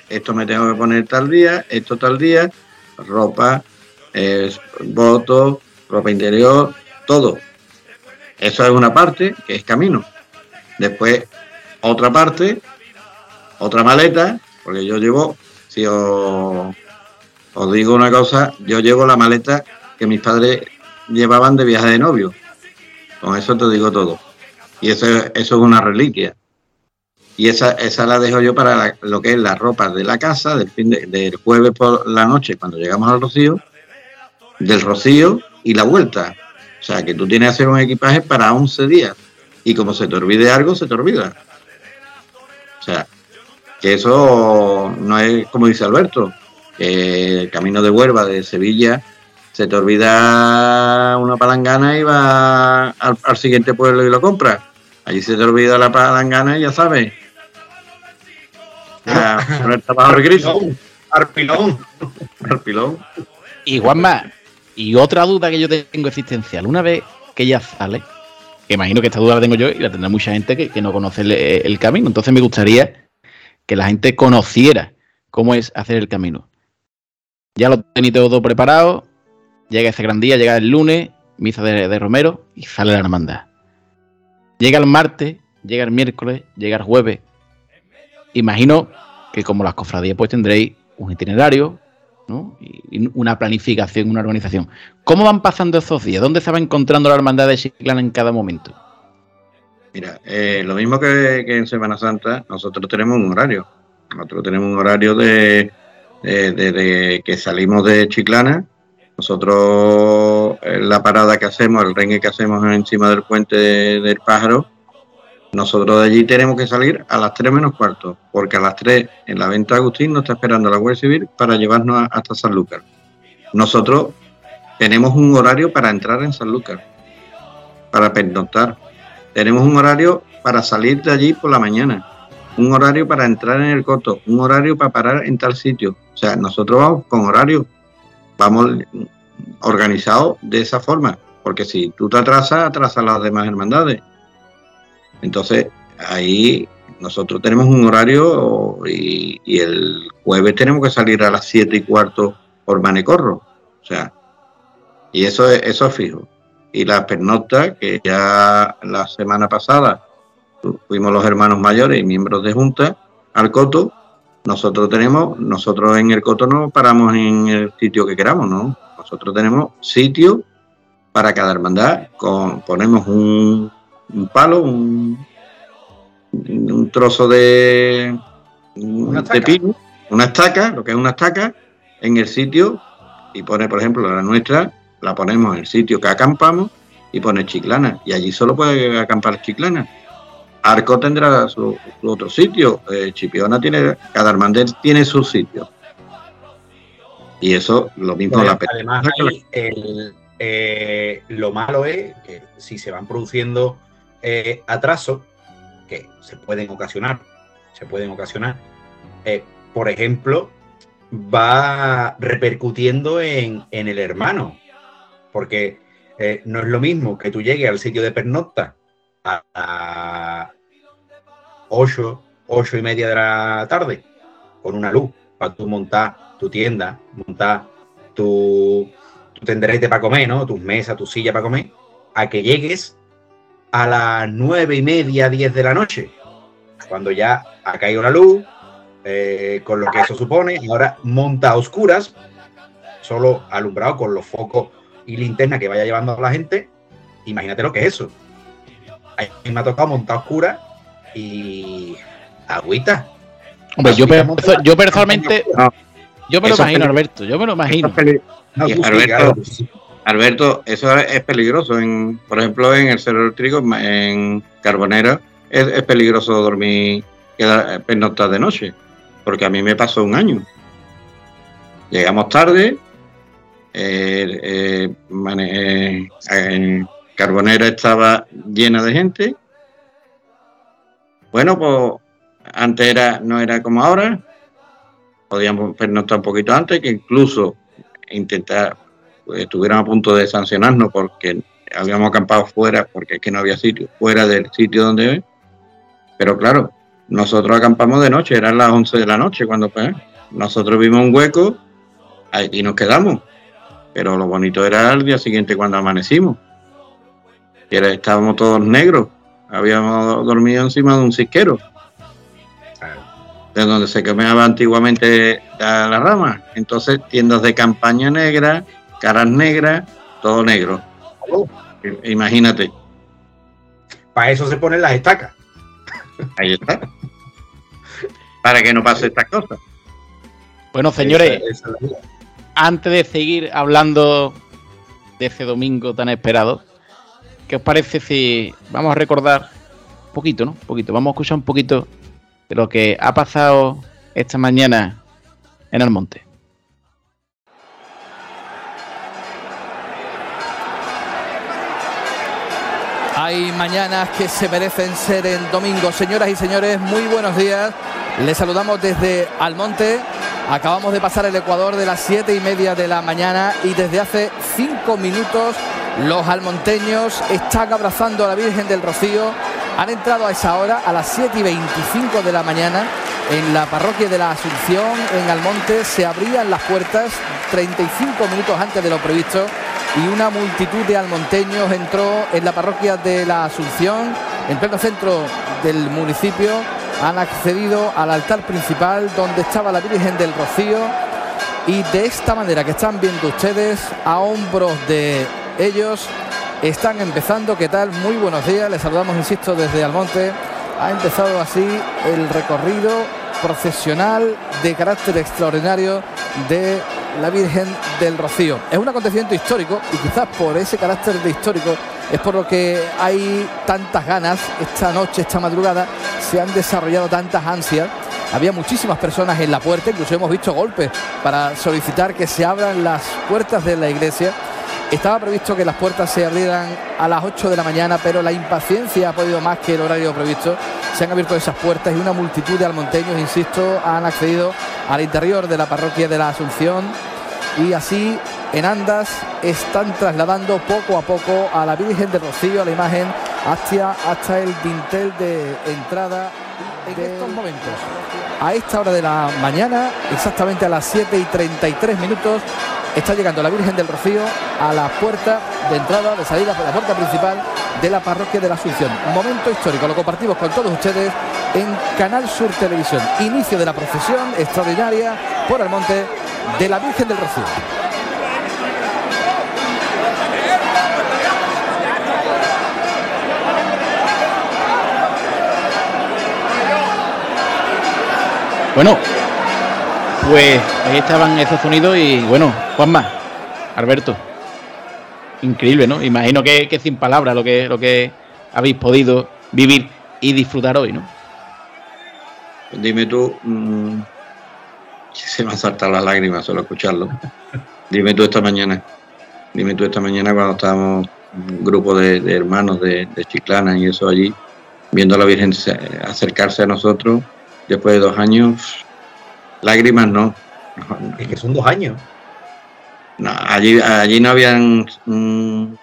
Esto me tengo que poner tal día, esto tal día, ropa, eh, ropa interior, todo. Eso es una parte que es camino. Después, otra parte, otra maleta, porque yo llevo, si os, os digo una cosa, yo llevo la maleta que mis padres llevaban de viaje de novio. Con eso te digo todo. Y eso, eso es una reliquia. Y esa, esa la dejo yo para la- lo que es la ropa de la casa del, fin de- del jueves por la noche, cuando llegamos al Rocío, del Rocío y la vuelta. O sea, que tú tienes que hacer un equipaje para 11 días. Y como se te olvide algo, se te olvida. O sea, que eso no es como dice Alberto, que el camino de Huelva, de Sevilla, se te olvida una palangana y va al, al siguiente pueblo y lo compras. Allí se te olvida la palangana y ya sabes. El grifo. Arpilón. Arpilón. Y Juanma, y otra duda que yo tengo existencial, una vez que ya sale, que imagino que esta duda la tengo yo y la tendrá mucha gente que, que no conoce el, el camino, entonces me gustaría que la gente conociera cómo es hacer el camino. Ya lo tenéis todo preparado, llega ese gran día, llega el lunes, misa de, de Romero y sale la hermandad. Llega el martes, llega el miércoles, llega el jueves. Imagino que como las cofradías pues tendréis un itinerario, ¿no? Y una planificación, una organización. ¿Cómo van pasando esos días? ¿Dónde se va encontrando la hermandad de Chiclana en cada momento? Mira, eh, lo mismo que, en Semana Santa, nosotros tenemos un horario. Nosotros tenemos un horario de, de- que salimos de Chiclana. Nosotros, eh, la parada que hacemos, el rengue que hacemos encima del puente de- del pájaro, nosotros de allí tenemos que salir a las 3 menos cuarto, porque a las 3 en la venta Agustín nos está esperando la Guardia Civil para llevarnos hasta Sanlúcar. Nosotros tenemos un horario para entrar en Sanlúcar, para pernoctar. Tenemos un horario para salir de allí por la mañana, un horario para entrar en el coto, un horario para parar en tal sitio. O sea, nosotros vamos con horario, vamos organizados de esa forma, porque si tú te atrasas, atrasas las demás hermandades. Entonces, ahí nosotros tenemos un horario y, el jueves tenemos que salir a las 7 y cuarto por Manecorro. O sea, y eso es, eso es fijo. Y la pernocta, que ya la semana pasada fuimos los hermanos mayores y miembros de junta al coto, nosotros tenemos, nosotros en el coto no paramos en el sitio que queramos, ¿no? Nosotros tenemos sitio para cada hermandad, ponemos un, un palo, un, un trozo de, de pino, una estaca, lo que es una estaca, en el sitio y pone, por ejemplo, la nuestra, la ponemos en el sitio que acampamos y pone chiclana. Y allí solo puede acampar chiclana. Arco tendrá su, su otro sitio. eh, Chipiona tiene, cada hermandad tiene su sitio. Y eso, lo mismo la Además, el, eh, lo malo es que si se van produciendo eh, atrasos, que se pueden ocasionar, se pueden ocasionar, eh, por ejemplo, va repercutiendo en, en el hermano, porque eh, no es lo mismo que tú llegues al sitio de pernocta a, a 8, 8 y media de la tarde con una luz para tú montar tu tienda, montar tu, tu tenderete para comer, ¿no? Tus mesas, tu silla para comer, a que llegues a las nueve y media, 10 de la noche, cuando ya ha caído la luz, eh, con lo que eso supone, ahora monta a oscuras, solo alumbrado con los focos y linterna que vaya llevando a la gente, imagínate lo que es eso. A mí me ha tocado montar a oscuras y agüita. Hombre, yo, per- montada. yo personalmente, yo me lo Eso imagino, Alberto, yo me lo imagino. No, Alberto. Alberto, eso es peligroso. Por ejemplo, en el Cerro del Trigo, en Carbonera, es, peligroso dormir, quedar, pernoctar de noche, porque a mí me pasó un año. Llegamos tarde, eh, eh, eh, Carbonera estaba llena de gente. Bueno, pues antes era, no era como ahora. Podíamos pernoctar un poquito antes, que incluso intentar, pues, estuvieron a punto de sancionarnos porque habíamos acampado fuera, porque es que no había sitio, fuera del sitio donde. Pero claro, nosotros acampamos de noche, eran las 11 de la noche cuando pues, nosotros vimos un hueco y nos quedamos. Pero lo bonito era el día siguiente cuando amanecimos. Y estábamos todos negros. Habíamos dormido encima de un cisquero. De donde se quemaba antiguamente la, rama. Entonces, tiendas de campaña negra, caras negras, todo negro. Imagínate. Para eso se ponen las estacas. Ahí está. Para que no pase estas cosas. Bueno, señores, antes de seguir hablando de ese domingo tan esperado, ¿qué os parece si vamos a recordar un poquito, ¿no? Un poquito, vamos a escuchar un poquito de lo que ha pasado esta mañana en el monte. Hay mañanas que se merecen ser en domingo. Señoras y señores, muy buenos días. Les saludamos desde Almonte Acabamos de pasar el Ecuador de las 7 y media de la mañana y desde hace 5 minutos los almonteños están abrazando a la Virgen del Rocío. Han entrado a esa hora, a las 7 y 25 de la mañana, en la parroquia de la Asunción, en Almonte, se abrían las puertas 35 minutos antes de lo previsto y una multitud de almonteños entró en la parroquia de la Asunción, en pleno centro del municipio han accedido al altar principal donde estaba la Virgen del Rocío y de esta manera que están viendo ustedes a hombros de ellos están empezando. ¿Qué tal? Muy buenos días. Les saludamos, insisto, desde Almonte. Ha empezado así el recorrido procesional de carácter extraordinario de la Virgen del Rocío. Es un acontecimiento histórico y quizás por ese carácter de histórico es por lo que hay tantas ganas esta noche, esta madrugada, se han desarrollado tantas ansias. Había muchísimas personas en la puerta, incluso hemos visto golpes para solicitar que se abran las puertas de la iglesia. Estaba previsto que las puertas se abrieran a las 8 de la mañana, pero la impaciencia ha podido más que el horario previsto. Se han abierto esas puertas y una multitud de almonteños, insisto, han accedido al interior de la parroquia de la Asunción y así en andas están trasladando poco a poco a la Virgen de Rocío, a la imagen, hasta, hasta el dintel de entrada en estos momentos. A esta hora de la mañana, exactamente a las 7 y 33 minutos, está llegando la Virgen del Rocío a la puerta de entrada, de salida por la puerta principal de la parroquia de la Asunción. Momento histórico, lo compartimos con todos ustedes en Canal Sur Televisión. Inicio de la procesión extraordinaria por el monte de la Virgen del Rocío. Bueno, pues ahí estaban esos sonidos y bueno, Juanma, Alberto, increíble, ¿no? Imagino que, sin palabras lo que, lo que habéis podido vivir y disfrutar hoy, ¿no? Dime tú, mm, se me ha saltado las lágrimas solo escucharlo. Dime tú esta mañana, dime tú esta mañana cuando estábamos un grupo de, hermanos de, de, Chiclana y eso allí, viendo a la Virgen acercarse a nosotros después de dos años, lágrimas no. Es que son dos años. No, allí, allí no habían mm,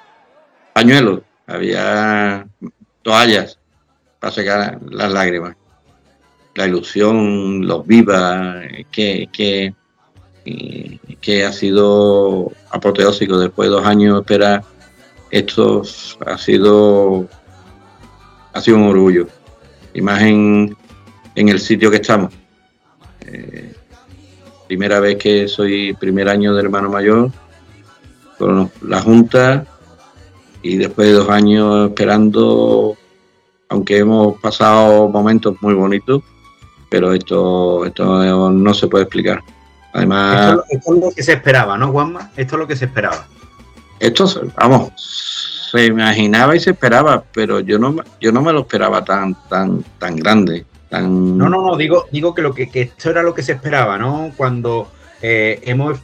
pañuelos, había toallas para secar las lágrimas la ilusión, los vivas, que, que, que ha sido apoteósico después de dos años esperar esto ha sido ha sido un orgullo y más en, el sitio que estamos eh, primera vez que soy primer año de hermano mayor con la junta y después de dos años esperando aunque hemos pasado momentos muy bonitos pero esto, esto no se puede explicar. Además... Esto, es lo que se esperaba, ¿no, Juanma? Esto es lo que se esperaba. Esto, vamos, se imaginaba y se esperaba, pero yo no, yo no me lo esperaba tan, tan, tan grande. Tan... No, no, no, digo, digo que, lo que, que esto era lo que se esperaba, ¿no? Cuando eh, hemos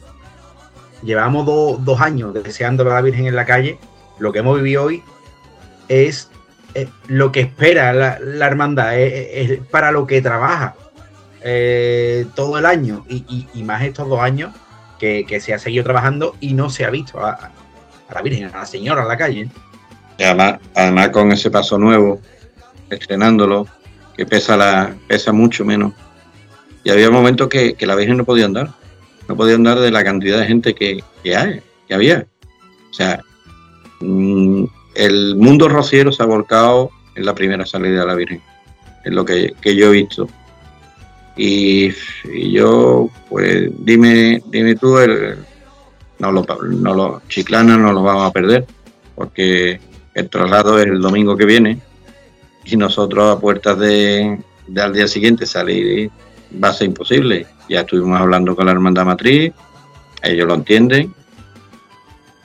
llevamos dos años deseando a la Virgen en la calle, lo que hemos vivido hoy es eh, lo que espera la, hermandad, es, para lo que trabaja eh, todo el año y, más estos dos años que, se ha seguido trabajando y no se ha visto a, la Virgen, a la Señora en la calle. además, además con ese paso nuevo, estrenándolo, que pesa, la, pesa mucho menos. Y había momentos que, que la Virgen no podía andar no podía andar de la cantidad de gente que, hay, que había. O sea, mm, el mundo rociero se ha volcado en la primera salida de la Virgen, es lo que, yo he visto. Y, yo, pues dime, dime tú, el, no lo, no lo, Chiclana no lo vamos a perder, porque el traslado es el domingo que viene y nosotros a puertas de, al día siguiente salir va a ser imposible. Ya estuvimos hablando con la hermandad matriz, ellos lo entienden.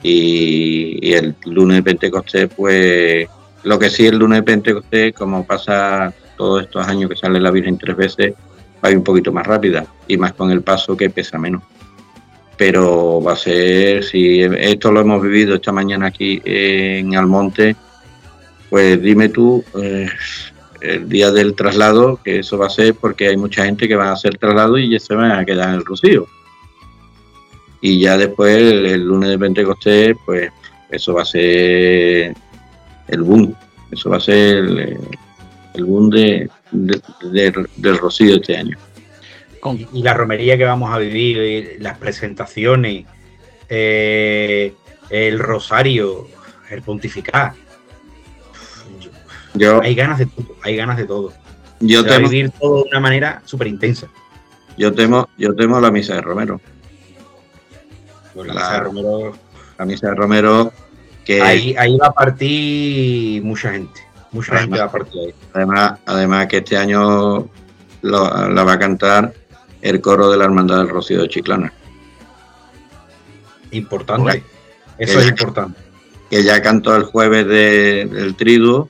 Y, el lunes de Pentecostés, pues lo que sí el lunes de Pentecostés, como pasa todos estos años que sale la Virgen tres veces, va a ir un poquito más rápida y más con el paso que pesa menos. Pero va a ser, si esto lo hemos vivido esta mañana aquí en Almonte, pues dime tú, eh, el día del traslado, que eso va a ser porque hay mucha gente que va a hacer traslado y ya se van a quedar en el Rocío. Y ya después, el, lunes de Pentecostés, pues eso va a ser el boom. Eso va a ser el, boom de, del Rocío este año. Y la romería que vamos a vivir, eh, las presentaciones, eh, el rosario, el pontificar hay ganas de todo, hay ganas de todo. Yo temo, vivir todo de una manera súper intensa. Yo temo, yo temo la misa de Romero. Pues la, misa de Romero. La misa de Romero que ahí, ahí va a partir mucha gente. Mucha gente va a partir ahí. Además, además que este año la va a cantar el coro de la Hermandad del Rocío de Chiclana. Importante. Eso es importante. Que ya cantó el jueves del triduo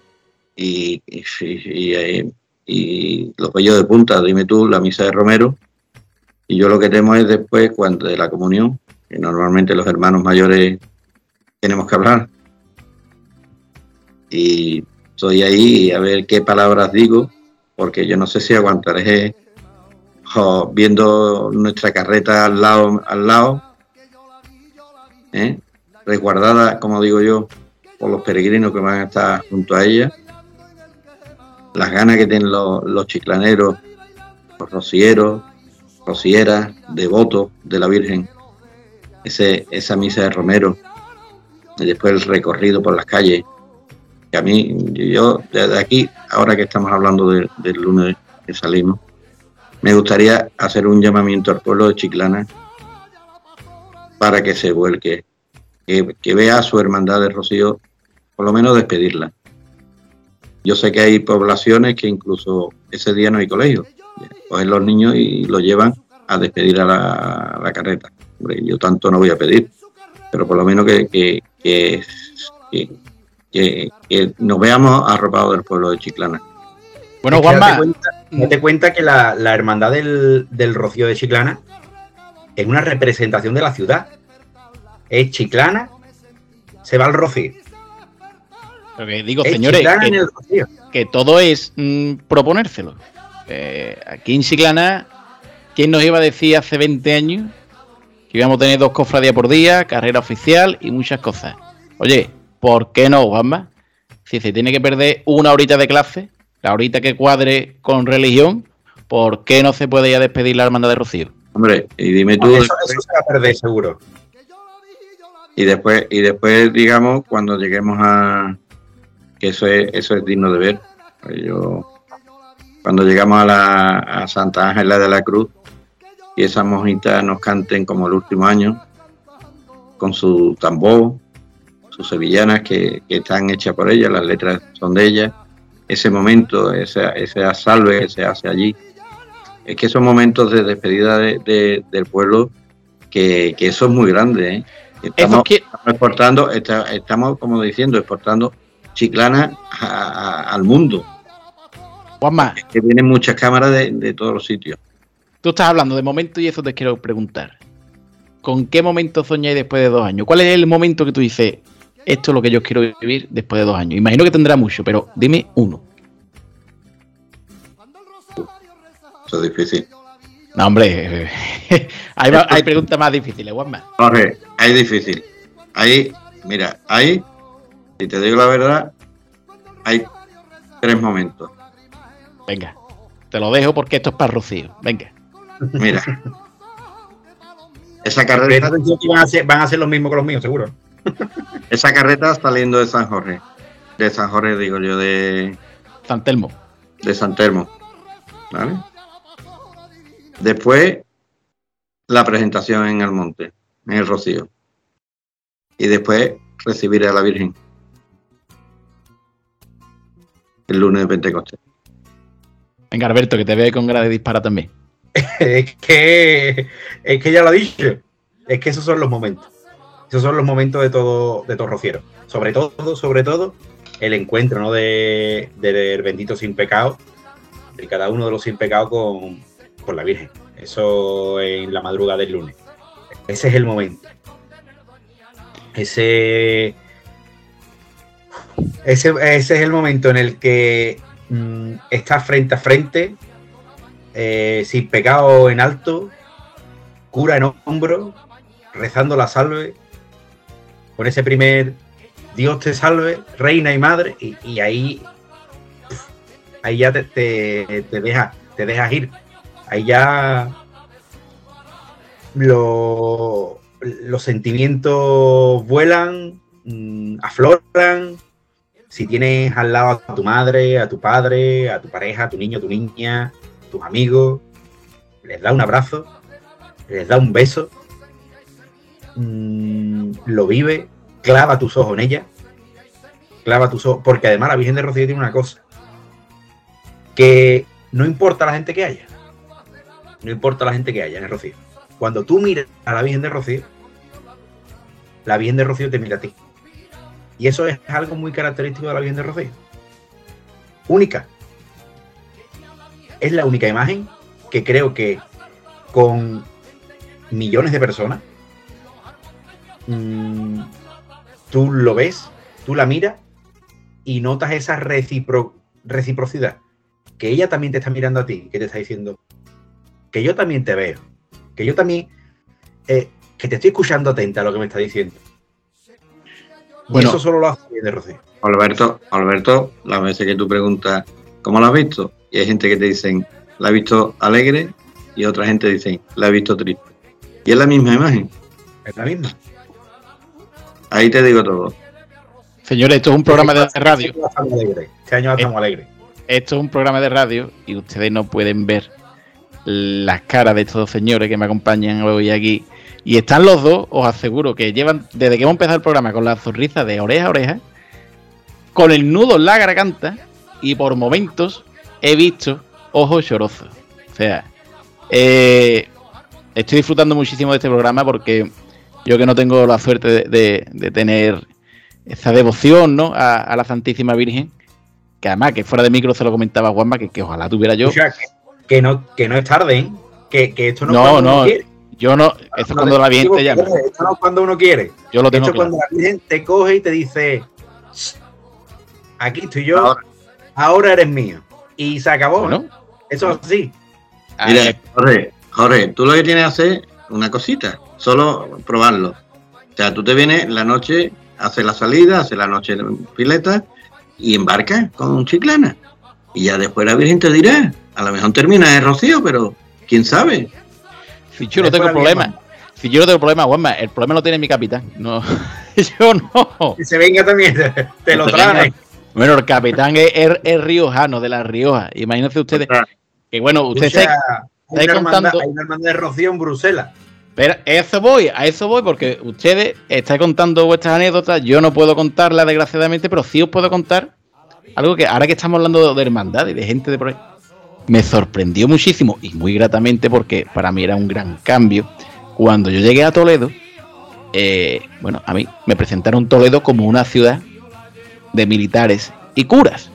y, y, y, los bellos de punta, dime tú, la misa de Romero. Y yo lo que temo es después, cuando de la comunión, que normalmente los hermanos mayores tenemos que hablar. Y estoy ahí a ver qué palabras digo, porque yo no sé si aguantaré viendo nuestra carreta al lado, al lado, ¿eh? resguardada, como digo yo, por los peregrinos que van a estar junto a ella las ganas que tienen los, chiclaneros, los rocieros, rocieras, devotos de la Virgen, ese, esa misa de Romero, y después el recorrido por las calles, que a mí, yo desde aquí, ahora que estamos hablando del lunes que salimos, me gustaría hacer un llamamiento al pueblo de Chiclana para que se vuelque, que, que vea a su hermandad de Rocío, por lo menos despedirla yo sé que hay poblaciones que incluso ese día no hay colegio. Cogen los niños y los llevan a despedir a la, carreta. yo tanto no voy a pedir, pero por lo menos que, que, que, nos veamos arropados del pueblo de Chiclana. Bueno, Juanma. Date cuenta, que la, hermandad del, del, Rocío de Chiclana es una representación de la ciudad. Es Chiclana, se va al Rocío digo, señores, que, todo es mm, proponérselo. Eh, aquí en Chiclana, ¿quién nos iba a decir hace 20 años que íbamos a tener dos cofradías por día, carrera oficial y muchas cosas? Oye, ¿por qué no, Juanma? Si se tiene que perder una horita de clase, la horita que cuadre con religión, ¿por qué no se puede ya despedir la hermandad de Rocío? Hombre, y dime tú. Eso, eso se va a perder seguro. Y después, y después, digamos, cuando lleguemos a, que eso es, eso es digno de ver. Yo, cuando llegamos a, la, Santa Ángela de la Cruz y esas monjitas nos canten como el último año, con su tambor, sus sevillanas que, están hechas por ella, las letras son de ella, ese momento, esa, esa salve que se hace allí, es que son momentos de despedida del pueblo que, eso es muy grande. ¿eh? Estamos, estamos exportando, está- estamos como diciendo, exportando chiclana a- a- al mundo. Juanma, Que vienen muchas cámaras de, de todos los sitios. tú estás hablando de momento y eso te quiero preguntar. ¿Con qué momento soñáis después de dos años? ¿Cuál es el momento que tú dices, esto es lo que yo quiero vivir después de dos años? Imagino que tendrá mucho, pero dime uno. Eso es difícil. No, hombre, hay, hay preguntas más difíciles, Juanma. Jorge, ahí difícil. Ahí, mira, ahí, si te digo la verdad, hay tres momentos. Venga, te lo dejo porque esto es para Rocío. Venga. Mira. Esa carreta, Presta atención que van a hacer, van a hacer lo mismo que los míos, seguro. esa carreta saliendo de San Jorge. De San Jorge, digo yo, de, San Telmo. de San Telmo. ¿Vale? Después, la presentación en el monte, en el Rocío. Y después, recibir a la Virgen. El lunes de Pentecostés. Venga, Alberto, que te ahí con ganas de disparar también. es que es que ya lo he dicho. Es que esos son los momentos. Esos son los momentos de todo, de todo rociero. Sobre todo, sobre todo, el encuentro ¿no? de, del bendito sin pecado, de cada uno de los sin pecado con, con la Virgen. Eso en la madrugada del lunes. Ese es el momento. Ese, ese, ese es el momento en el que mm, estás frente a frente eh, sin pecado en alto, cura en hombro, rezando la salve, con ese primer Dios te salve, reina y madre, y, ahí, ahí ya te, te, te deja, te dejas ir. Ahí ya lo- los sentimientos vuelan, mm, afloran. Si tienes al lado a tu madre, a tu padre, a tu pareja, a tu niño, a tu niña, tus amigos, les da un abrazo, les da un beso, mm, lo vive, clava tus ojos en ella, clava tus ojos, porque además la Virgen de Rocío tiene una cosa, que no importa la gente que haya, no importa la gente que haya en el Rocío. Cuando tú miras a la Virgen de Rocío, la Virgen de Rocío te mira a ti. Y eso es algo muy característico de la Virgen de Rocío. Única. Es la única imagen que creo que con millones de personas, mm, tú lo ves, tú la miras y notas esa recipro- reciprocidad. Que ella también te está mirando a ti, que te está diciendo que yo también te veo, que yo también, eh, que te estoy escuchando atenta a lo que me está diciendo. Bueno. eso solo lo hace bien de Rocío. Alberto, Alberto, las veces que tú preguntas cómo la has visto, y hay gente que te dicen la he visto alegre y otra gente dice la he visto triste. Y es la misma imagen. Es la misma. Ahí te digo todo. Señores, esto es un programa de radio. Este año estamos alegres. Esto es un programa de radio y ustedes no pueden ver las caras de estos dos señores que me acompañan hoy aquí. Y están los dos, os aseguro que llevan, desde que hemos empezado el programa, con la sonrisa de oreja a oreja, con el nudo en la garganta y por momentos he visto ojos llorosos. O sea, eh, estoy disfrutando muchísimo de este programa porque yo que no tengo la suerte de, de- de tener esa devoción ¿no? a, a la Santísima Virgen, que además que fuera de micro se lo comentaba Juanma, que, que ojalá tuviera yo. Escucha, que, que no, que no es tarde, ¿eh? que, que esto no, No, no. Yo no, eso es cuando la Virgen te llama. Esto no es cuando uno quiere. Yo lo tengo Esto es claro. cuando la Virgen te coge y te dice, "Shh, aquí estoy yo, ahora, eres mío. Y se acabó. Bueno. ¿eh? Eso es así. Mira, Jorge, Jorge, tú lo que tienes que hacer es una cosita, solo probarlo. O sea, tú te vienes la noche, haces la salida, haces la noche en pileta y embarcas con chiclana. Y ya después la Virgen te dirá, a lo mejor termina en Rocío, pero quién sabe. Si yo no tengo problema, si yo no tengo problema, Juanma, el problema lo tiene mi capitán. No, yo no. Que se venga también, te, te lo trae. Bueno, el capitán es, es- es riojano, de la Rioja. Imagínense ustedes que, bueno, ustedes se- hay, contando. hay una hermandad de Rocío en Bruselas. Pero a eso voy, a eso voy, porque ustedes estáis contando vuestras anécdotas. Yo no puedo contarlas, desgraciadamente, pero sí os puedo contar algo que ahora que estamos hablando de hermandad y de gente de por ahí, me sorprendió muchísimo y muy gratamente porque para mí era un gran cambio. Cuando yo llegué a Toledo, eh, bueno, a mí me presentaron Toledo como una ciudad de militares y curas.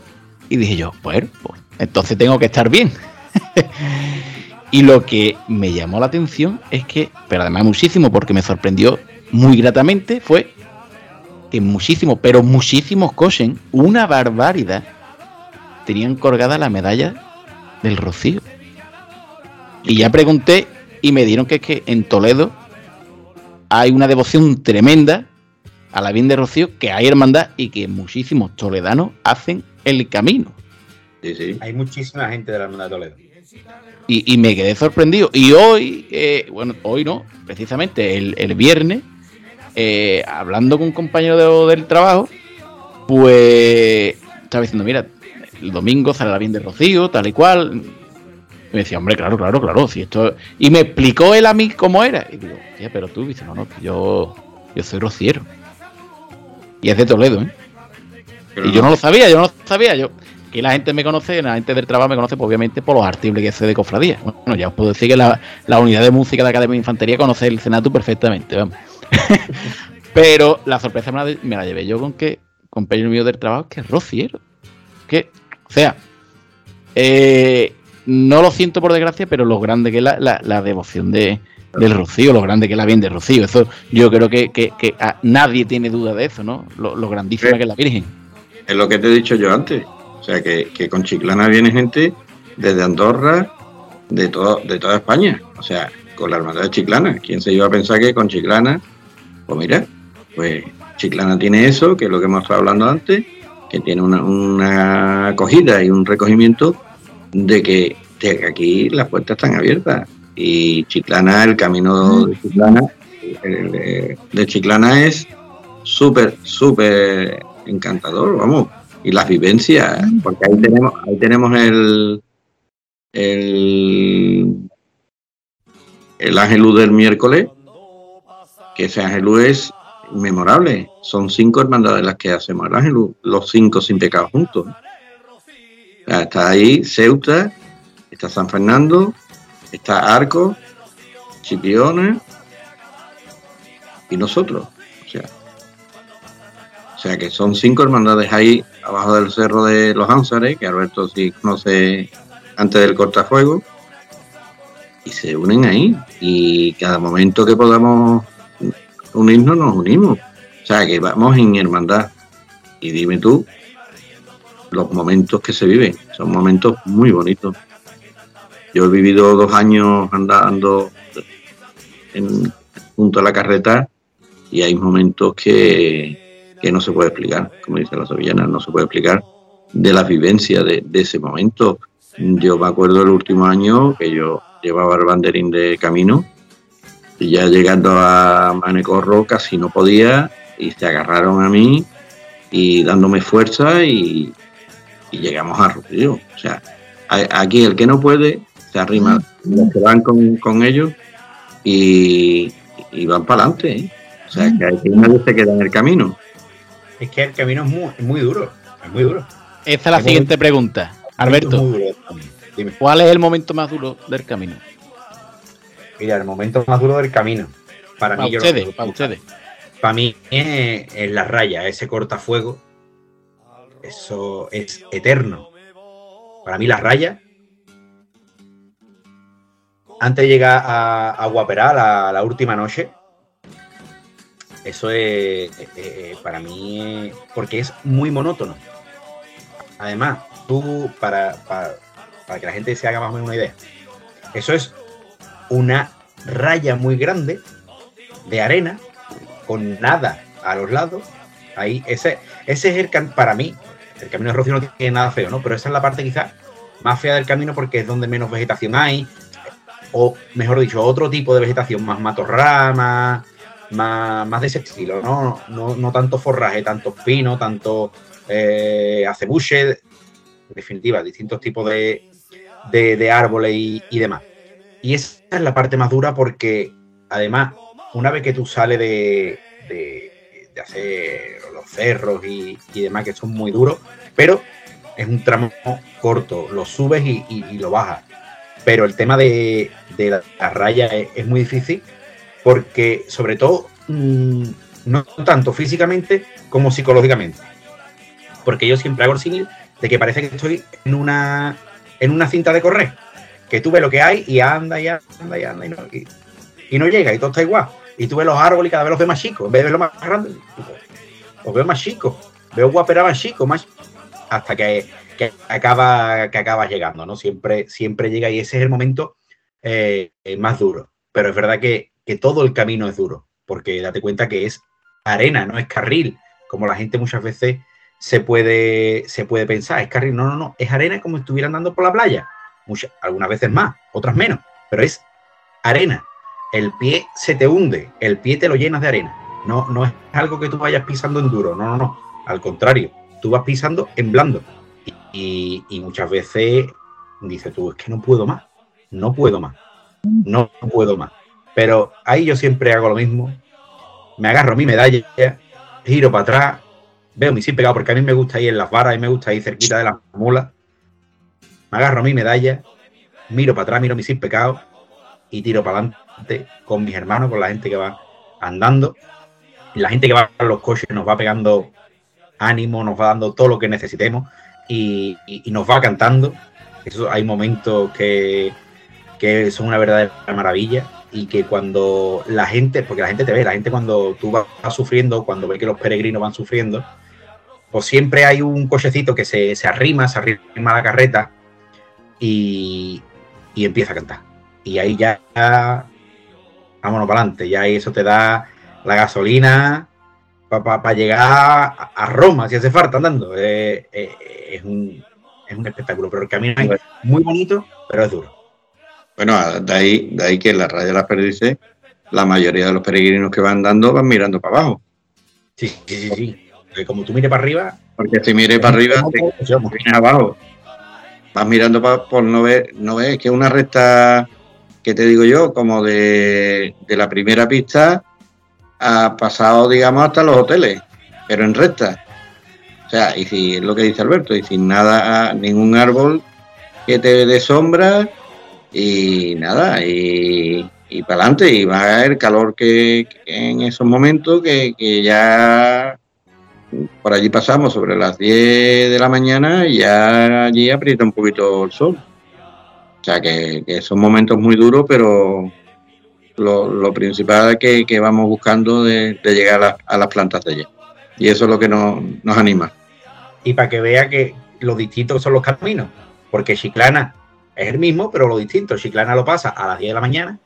Y dije yo, pues entonces tengo que estar bien. y lo que me llamó la atención es que, pero además muchísimo, porque me sorprendió muy gratamente, fue que muchísimos, pero muchísimos cosen, una barbaridad, tenían colgada la medalla del Rocío. Y ya pregunté y me dijeron que es que en Toledo hay una devoción tremenda a la bien de Rocío, que hay hermandad y que muchísimos toledanos hacen el camino. Sí, sí. Hay muchísima gente de la hermandad de Toledo. Y, me quedé sorprendido. Y hoy, eh, bueno, hoy no, precisamente el, viernes, eh, hablando con un compañero del trabajo, pues estaba diciendo, mira, el domingo sale la bien de Rocío, tal y cual. Y me decía, hombre, claro, claro, claro, si esto... Y me explicó él a mí cómo era. Y digo, tía, pero tú, dice, no, no, yo, yo soy rociero. Y es de Toledo, ¿eh? y yo no lo sabía, yo no lo sabía. Yo, que la gente me conoce, la gente del trabajo me conoce, pues, obviamente, por los artículos que sé de cofradía. Bueno, ya os puedo decir que la, unidad de música de Academia de Infantería conoce el Senatu perfectamente, vamos. Pero la sorpresa me la, llevé yo con que, compañero mío del trabajo, que es rociero. Que, sea, eh, no lo siento por desgracia, pero lo grande que es la devoción de, del Rocío, lo grande que es la bien de Rocío. Eso yo creo que, nadie tiene duda de eso, ¿no? Lo, grandísima que es la Virgen. Es lo que te he dicho yo antes. O sea, que, con Chiclana viene gente desde Andorra, de, todo, de toda España. O sea, con la hermandad de Chiclana. ¿Quién se iba a pensar que con Chiclana? Pues mira, pues Chiclana tiene eso, que es lo que hemos estado hablando antes, que tiene una, una acogida y un recogimiento de que, de que aquí las puertas están abiertas. Y Chiclana, el camino de Chiclana, de Chiclana es súper, súper encantador, vamos. Y las vivencias, porque ahí tenemos, ahí tenemos el, el, el Ángelus del miércoles, que ese Ángelus es memorable. Son cinco hermandades las que hacemos el Ángelus, los cinco sin pecado juntos. está ahí Ceuta, está San Fernando, está Arco, Chipiona y nosotros. O sea, o sea que son cinco hermandades ahí abajo del cerro de los Ánsares, que Alberto sí conoce antes del cortafuego, y se unen ahí. Y cada momento que podamos unirnos, nos unimos. O sea que vamos en hermandad. Y dime tú, los momentos que se viven, son momentos muy bonitos. Yo he vivido dos años andando junto a la carreta y hay momentos que, no se puede explicar, como dice la sevillana, no se puede explicar de la vivencia de, ese momento. Yo me acuerdo el último año que yo llevaba el banderín de camino y ya llegando a Manecorro casi no podía y se agarraron a mí y dándome fuerza y, llegamos a Rocío. O sea, aquí el que no puede se arrima, se van con, ellos y, van para adelante. ¿eh? O sea, que hay que nadie se queda en el camino. Es que el camino es muy, muy duro, es muy duro. Esta es la siguiente pregunta. Alberto, ¿cuál es el momento más duro del camino? Mira, el momento más duro del camino. Para, mí, ustedes, para ustedes. Para mí es, la raya, ese cortafuego. Eso es eterno. Para mí la raya antes de llegar a, a Guaperá, la, última noche, eso es eh, eh, para mí, porque es muy monótono. Además, tú, para, para, que la gente se haga más o menos una idea, eso es una raya muy grande de arena con nada a los lados. Ahí, ese, ese es el para mí, el camino de Rocío no tiene nada feo, ¿no? Pero esa es la parte quizás más fea del camino porque es donde menos vegetación hay, o mejor dicho, otro tipo de vegetación, más matorrama, más, más de ese estilo, ¿no? No, tanto forraje, tanto pino, tanto eh, acebuche, en definitiva, distintos tipos de, árboles y, demás. Y esa es la parte más dura porque, además, una vez que tú sales de, hacer los cerros y, demás, que son muy duros, pero es un tramo corto, lo subes y, y lo bajas pero el tema de, la, raya es, muy difícil porque, sobre todo, mm, no tanto físicamente como psicológicamente. Porque yo siempre hago el símil de que parece que estoy en una, en una cinta de correr, que tú ves lo que hay y anda y anda y anda y no, y, no llega y todo está igual. Y tú ves los árboles y cada vez los ves más chicos, en vez de verlos más grandes, los veo más chicos, veo guapera más chicos, más hasta que, que, acaba, que llegando, ¿no? Siempre, siempre llega y ese es el momento eh, más duro. Pero es verdad que, que todo el camino es duro, porque date cuenta que es arena, no es carril, como la gente muchas veces se puede, se puede pensar, es carril, no, no, no, es arena como si estuvieran andando por la playa, muchas, algunas veces más, otras menos, pero es arena. El pie se te hunde, el pie te lo llenas de arena. No, no es algo que tú vayas pisando en duro, no, no, no. Al contrario, tú vas pisando en blando. Y, y muchas veces dices tú, es que no puedo más, no puedo más, no puedo más. Pero ahí yo siempre hago lo mismo, me agarro mi medalla, giro para atrás, veo mi sin pegado, porque a mí me gusta ir en las varas, y me gusta ir cerquita de las mulas. Agarro mi medalla, miro para atrás, miro mi sin pecado y tiro para adelante con mis hermanos, con la gente que va andando. Y la gente que va en los coches nos va pegando ánimo, nos va dando todo lo que necesitemos y, nos va cantando. Eso, hay momentos que, que son una verdadera maravilla y que cuando la gente, porque la gente te ve, la gente cuando tú vas, sufriendo, cuando ve que los peregrinos van sufriendo, pues siempre hay un cochecito que se, arrima, se arrima a la carreta y, empieza a cantar. Y ahí ya, vámonos para adelante, ya eso te da la gasolina para llegar a, Roma, si hace falta, andando. Eh, eh, es, un, es un espectáculo, pero el camino es muy bonito, pero es duro. Bueno, de ahí, de ahí que en la raya de las perdices, la mayoría de los peregrinos que van dando van mirando para abajo. Sí, sí, sí. Porque como tú mires para arriba. Porque si mires para arriba, te, vienes abajo. Vas mirando por no ver, no ves que es una recta que te digo yo, como de, de la primera pista ha pasado, digamos, hasta los hoteles, pero en recta. O sea, y si es lo que dice Alberto, y sin nada, ningún árbol que te dé sombra, y nada, y, y para adelante, y va a haber calor que, en esos momentos que, ya por allí pasamos sobre las 10 de la mañana y ya allí aprieta un poquito el sol. O sea que, son momentos muy duros, pero lo, principal que, vamos buscando de, llegar a, las plantas de ella. Y eso es lo que nos, nos anima. Y para que vea que los distintos son los caminos, porque Chiclana es el mismo, pero lo distinto. Chiclana lo pasa a las 10 de la mañana,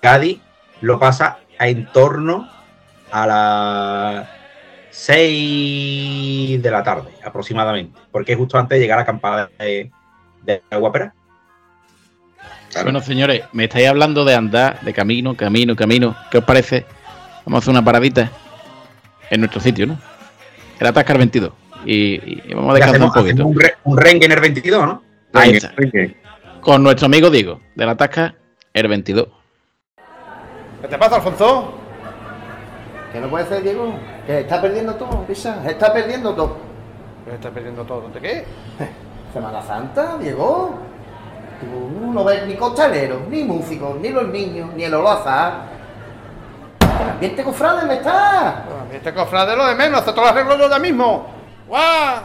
Cádiz lo pasa en torno a las 6 de la tarde aproximadamente, porque es justo antes de llegar a la acampada de, de Guapera. Bueno, señores, me estáis hablando de andar, de camino, camino, camino. ¿Qué os parece? Vamos a hacer una paradita en nuestro sitio, ¿no? El Atascar 22. Y, vamos a descansar un poquito. Un, un en el 22, ¿no? Ahí está con nuestro amigo Diego, de la Tasca, el 22. ¿Qué te pasa, Alfonso? ¿Qué no puede ser, Diego? Que está perdiendo todo, Pisa. Está perdiendo todo. ¿Qué está perdiendo todo? ¿De qué? Semana Santa, Diego. Tú no ves ni costaleros, ni músicos, ni los niños, ni el olazar. El ambiente cofrade me está. El ambiente cofrade lo de menos, hace todo el arreglo yo ya mismo. ¡Guau!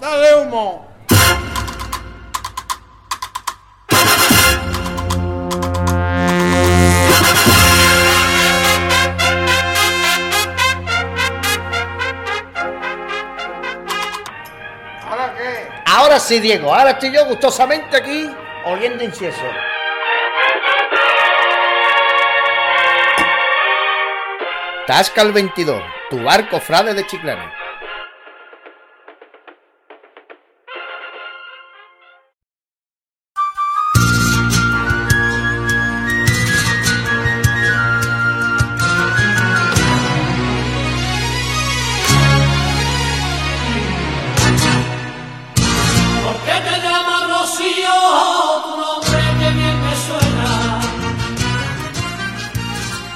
¡Dale humo! Sí, Diego, ahora estoy yo gustosamente aquí oliendo incienso. Tasca el 22, tu barco frade de Chiclana.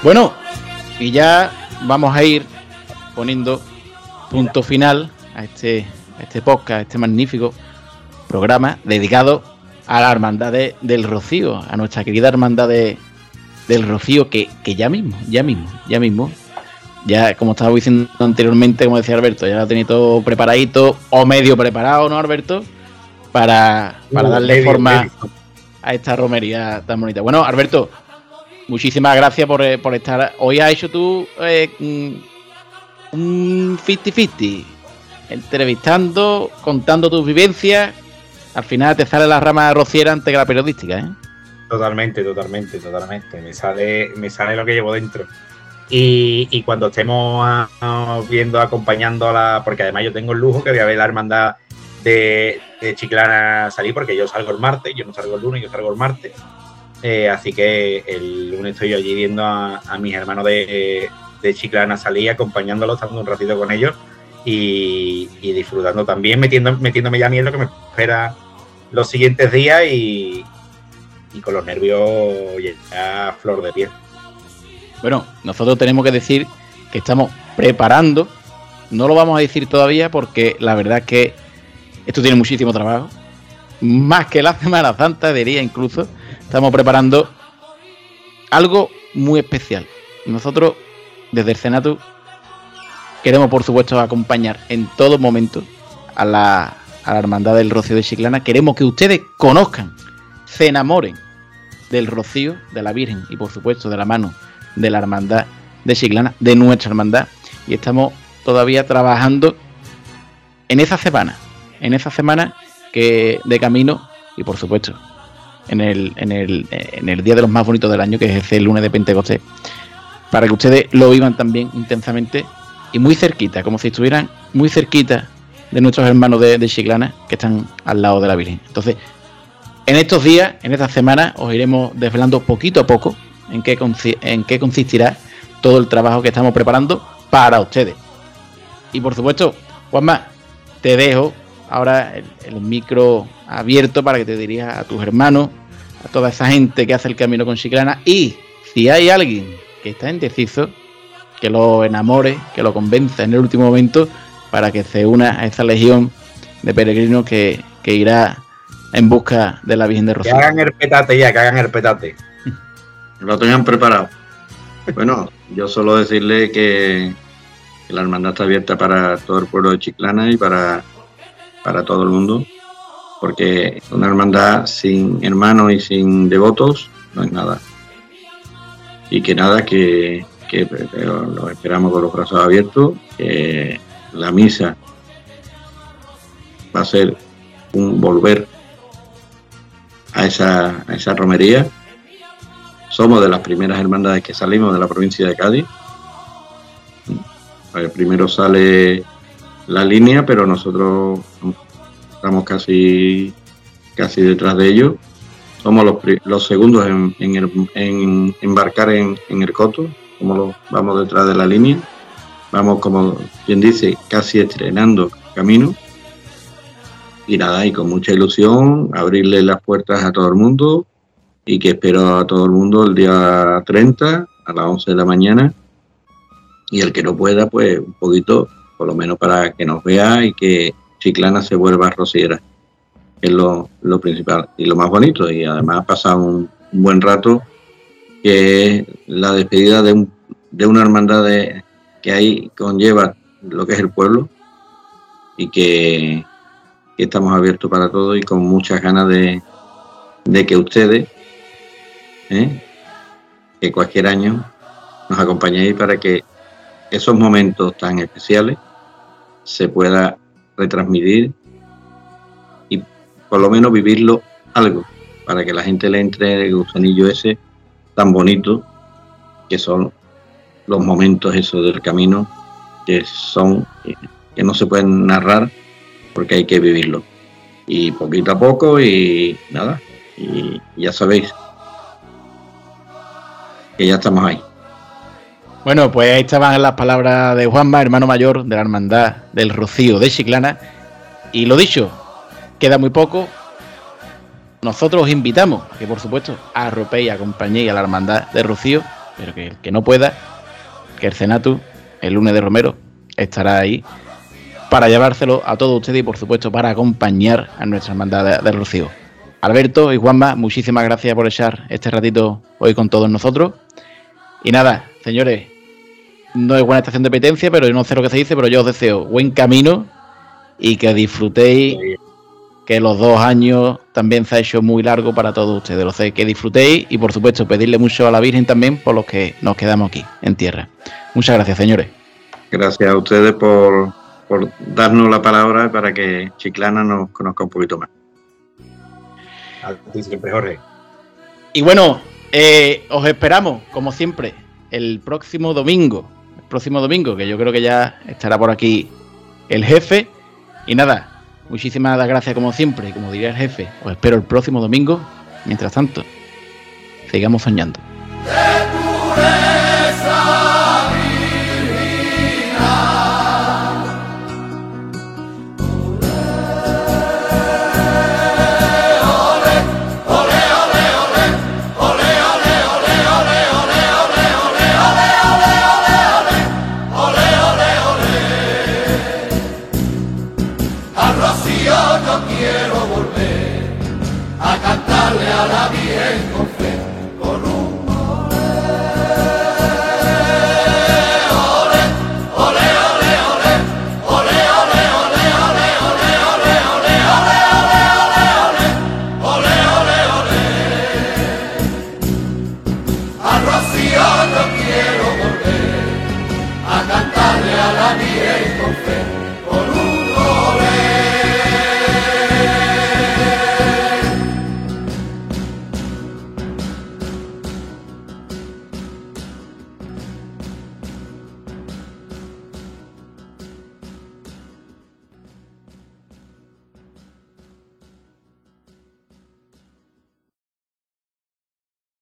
Bueno, y ya vamos a ir poniendo punto final a este, este podcast, a este magnífico programa dedicado a la hermandad del Rocío, a nuestra querida hermandad del Rocío, que, ya mismo, ya mismo, ya mismo, ya como estaba diciendo anteriormente, como decía Alberto, ya lo tenéis todo preparadito o medio preparado, ¿no, Alberto? Para, para Uh, darle medio, forma medio. a esta romería tan bonita. Bueno, Alberto, muchísimas gracias por, eh, por estar. Hoy has hecho tú eh, mm, un 50-50, entrevistando, contando tus vivencias. Al final te sale la rama rociera antes que la periodística, ¿eh? Totalmente, totalmente, totalmente. Me sale, me sale lo que llevo dentro. Y, y cuando estemos viendo, acompañando a la. Porque además yo tengo el lujo que voy a ver la hermandad de, de Chiclana salir, porque yo salgo el martes, yo no salgo el lunes, yo salgo el martes. Eh, así que el lunes estoy yo allí viendo a, mis hermanos de, Chiclana salir, acompañándolos, estando un ratito con ellos y, disfrutando también, metiendo, metiéndome ya lo que me espera los siguientes días y, y con los nervios ya a flor de piel. Bueno, nosotros tenemos que decir que estamos preparando. No lo vamos a decir todavía porque la verdad es que esto tiene muchísimo trabajo. Más que la Semana Santa, diría incluso. Estamos preparando algo muy especial. Nosotros, desde el Senato, queremos por supuesto acompañar en todo momento a la, a la Hermandad del Rocío de Chiclana. Queremos que ustedes conozcan, se enamoren del Rocío, de la Virgen y por supuesto de la mano de la Hermandad de Chiclana, de nuestra hermandad. Y estamos todavía trabajando en esa semana, en esa semana que de camino y por supuesto en el, en el, en el día de los más bonitos del año, que es ese lunes de Pentecostés, para que ustedes lo vivan también intensamente y muy cerquita, como si estuvieran muy cerquita de nuestros hermanos de, Chiclana que están al lado de la Virgen. Entonces, en estos días, en esta semana, os iremos desvelando poquito a poco en qué, en qué consistirá todo el trabajo que estamos preparando para ustedes. Y por supuesto, Juanma, te dejo ahora el, el micro abierto para que te dirijas a tus hermanos, a toda esa gente que hace el camino con Chiclana. Y si hay alguien que está indeciso, que lo enamore, que lo convenza en el último momento para que se una a esa legión de peregrinos que, que irá en busca de la Virgen de Que Rocío. hagan el petate ya, que hagan el petate. Lo tengan preparado. Bueno, yo solo decirle que, que la hermandad está abierta para todo el pueblo de Chiclana y para, para todo el mundo, porque una hermandad sin hermanos y sin devotos no es nada. Y que nada, que, que pero lo esperamos con los brazos abiertos, que la misa va a ser un volver a esa, a esa romería. Somos de las primeras hermandades que salimos de la provincia de Cádiz. Eh, Primero sale la línea, pero nosotros estamos casi, casi detrás de ellos. Somos los, los segundos en, en el- en embarcar en, en el coto, como vamos detrás de la línea. Vamos, como quien dice, casi estrenando camino. Y nada, y con mucha ilusión, abrirle las puertas a todo el mundo y que espero a todo el mundo el día 30 a las 11 de la mañana. Y el que no pueda, pues un poquito, por lo menos para que nos vea y que Chiclana se vuelva rociera, es lo, lo principal y lo más bonito. Y además pasar un, un buen rato, que es la despedida de, un- de una hermandad que ahí conlleva lo que es el pueblo y que, que estamos abiertos para todo y con muchas ganas de, de que ustedes, ¿eh? que cualquier año nos acompañéis para que esos momentos tan especiales se pueda retransmitir y por lo menos vivirlo algo para que la gente le entre el gusanillo ese tan bonito que son los momentos esos del camino que son que no se pueden narrar porque hay que vivirlo. Y poquito a poco y nada y ya sabéis que ya estamos ahí Bueno, pues ahí estaban las palabras de Juanma, hermano mayor de la Hermandad del Rocío de Chiclana. Y lo dicho, queda muy poco. Nosotros os invitamos que, por supuesto, arropéis acompañéis a la Hermandad del Rocío, pero que el que no pueda, que el Senatus, el lunes de Romero, estará ahí para llevárselo a todos ustedes y, por supuesto, para acompañar a nuestra Hermandad de- del Rocío. Alberto y Juanma, muchísimas gracias por echar este ratito hoy con todos nosotros. Y nada, señores, no es buena estación de petencia, pero yo no sé lo que se dice, pero yo os deseo buen camino y que disfrutéis, que los dos años también se ha hecho muy largo para todos ustedes. Lo sé, que disfrutéis y por supuesto pedirle mucho a la Virgen también por los que nos quedamos aquí en tierra. Muchas gracias, señores. Gracias a ustedes por, por darnos la palabra para que Chiclana nos conozca un poquito más. A ti siempre, Jorge. Y bueno, eh, os esperamos, como siempre, el próximo domingo. Próximo domingo, que yo creo que ya estará por aquí el jefe. Y nada, muchísimas gracias como siempre. Y como diría el jefe, os espero el próximo domingo. Mientras tanto, sigamos soñando.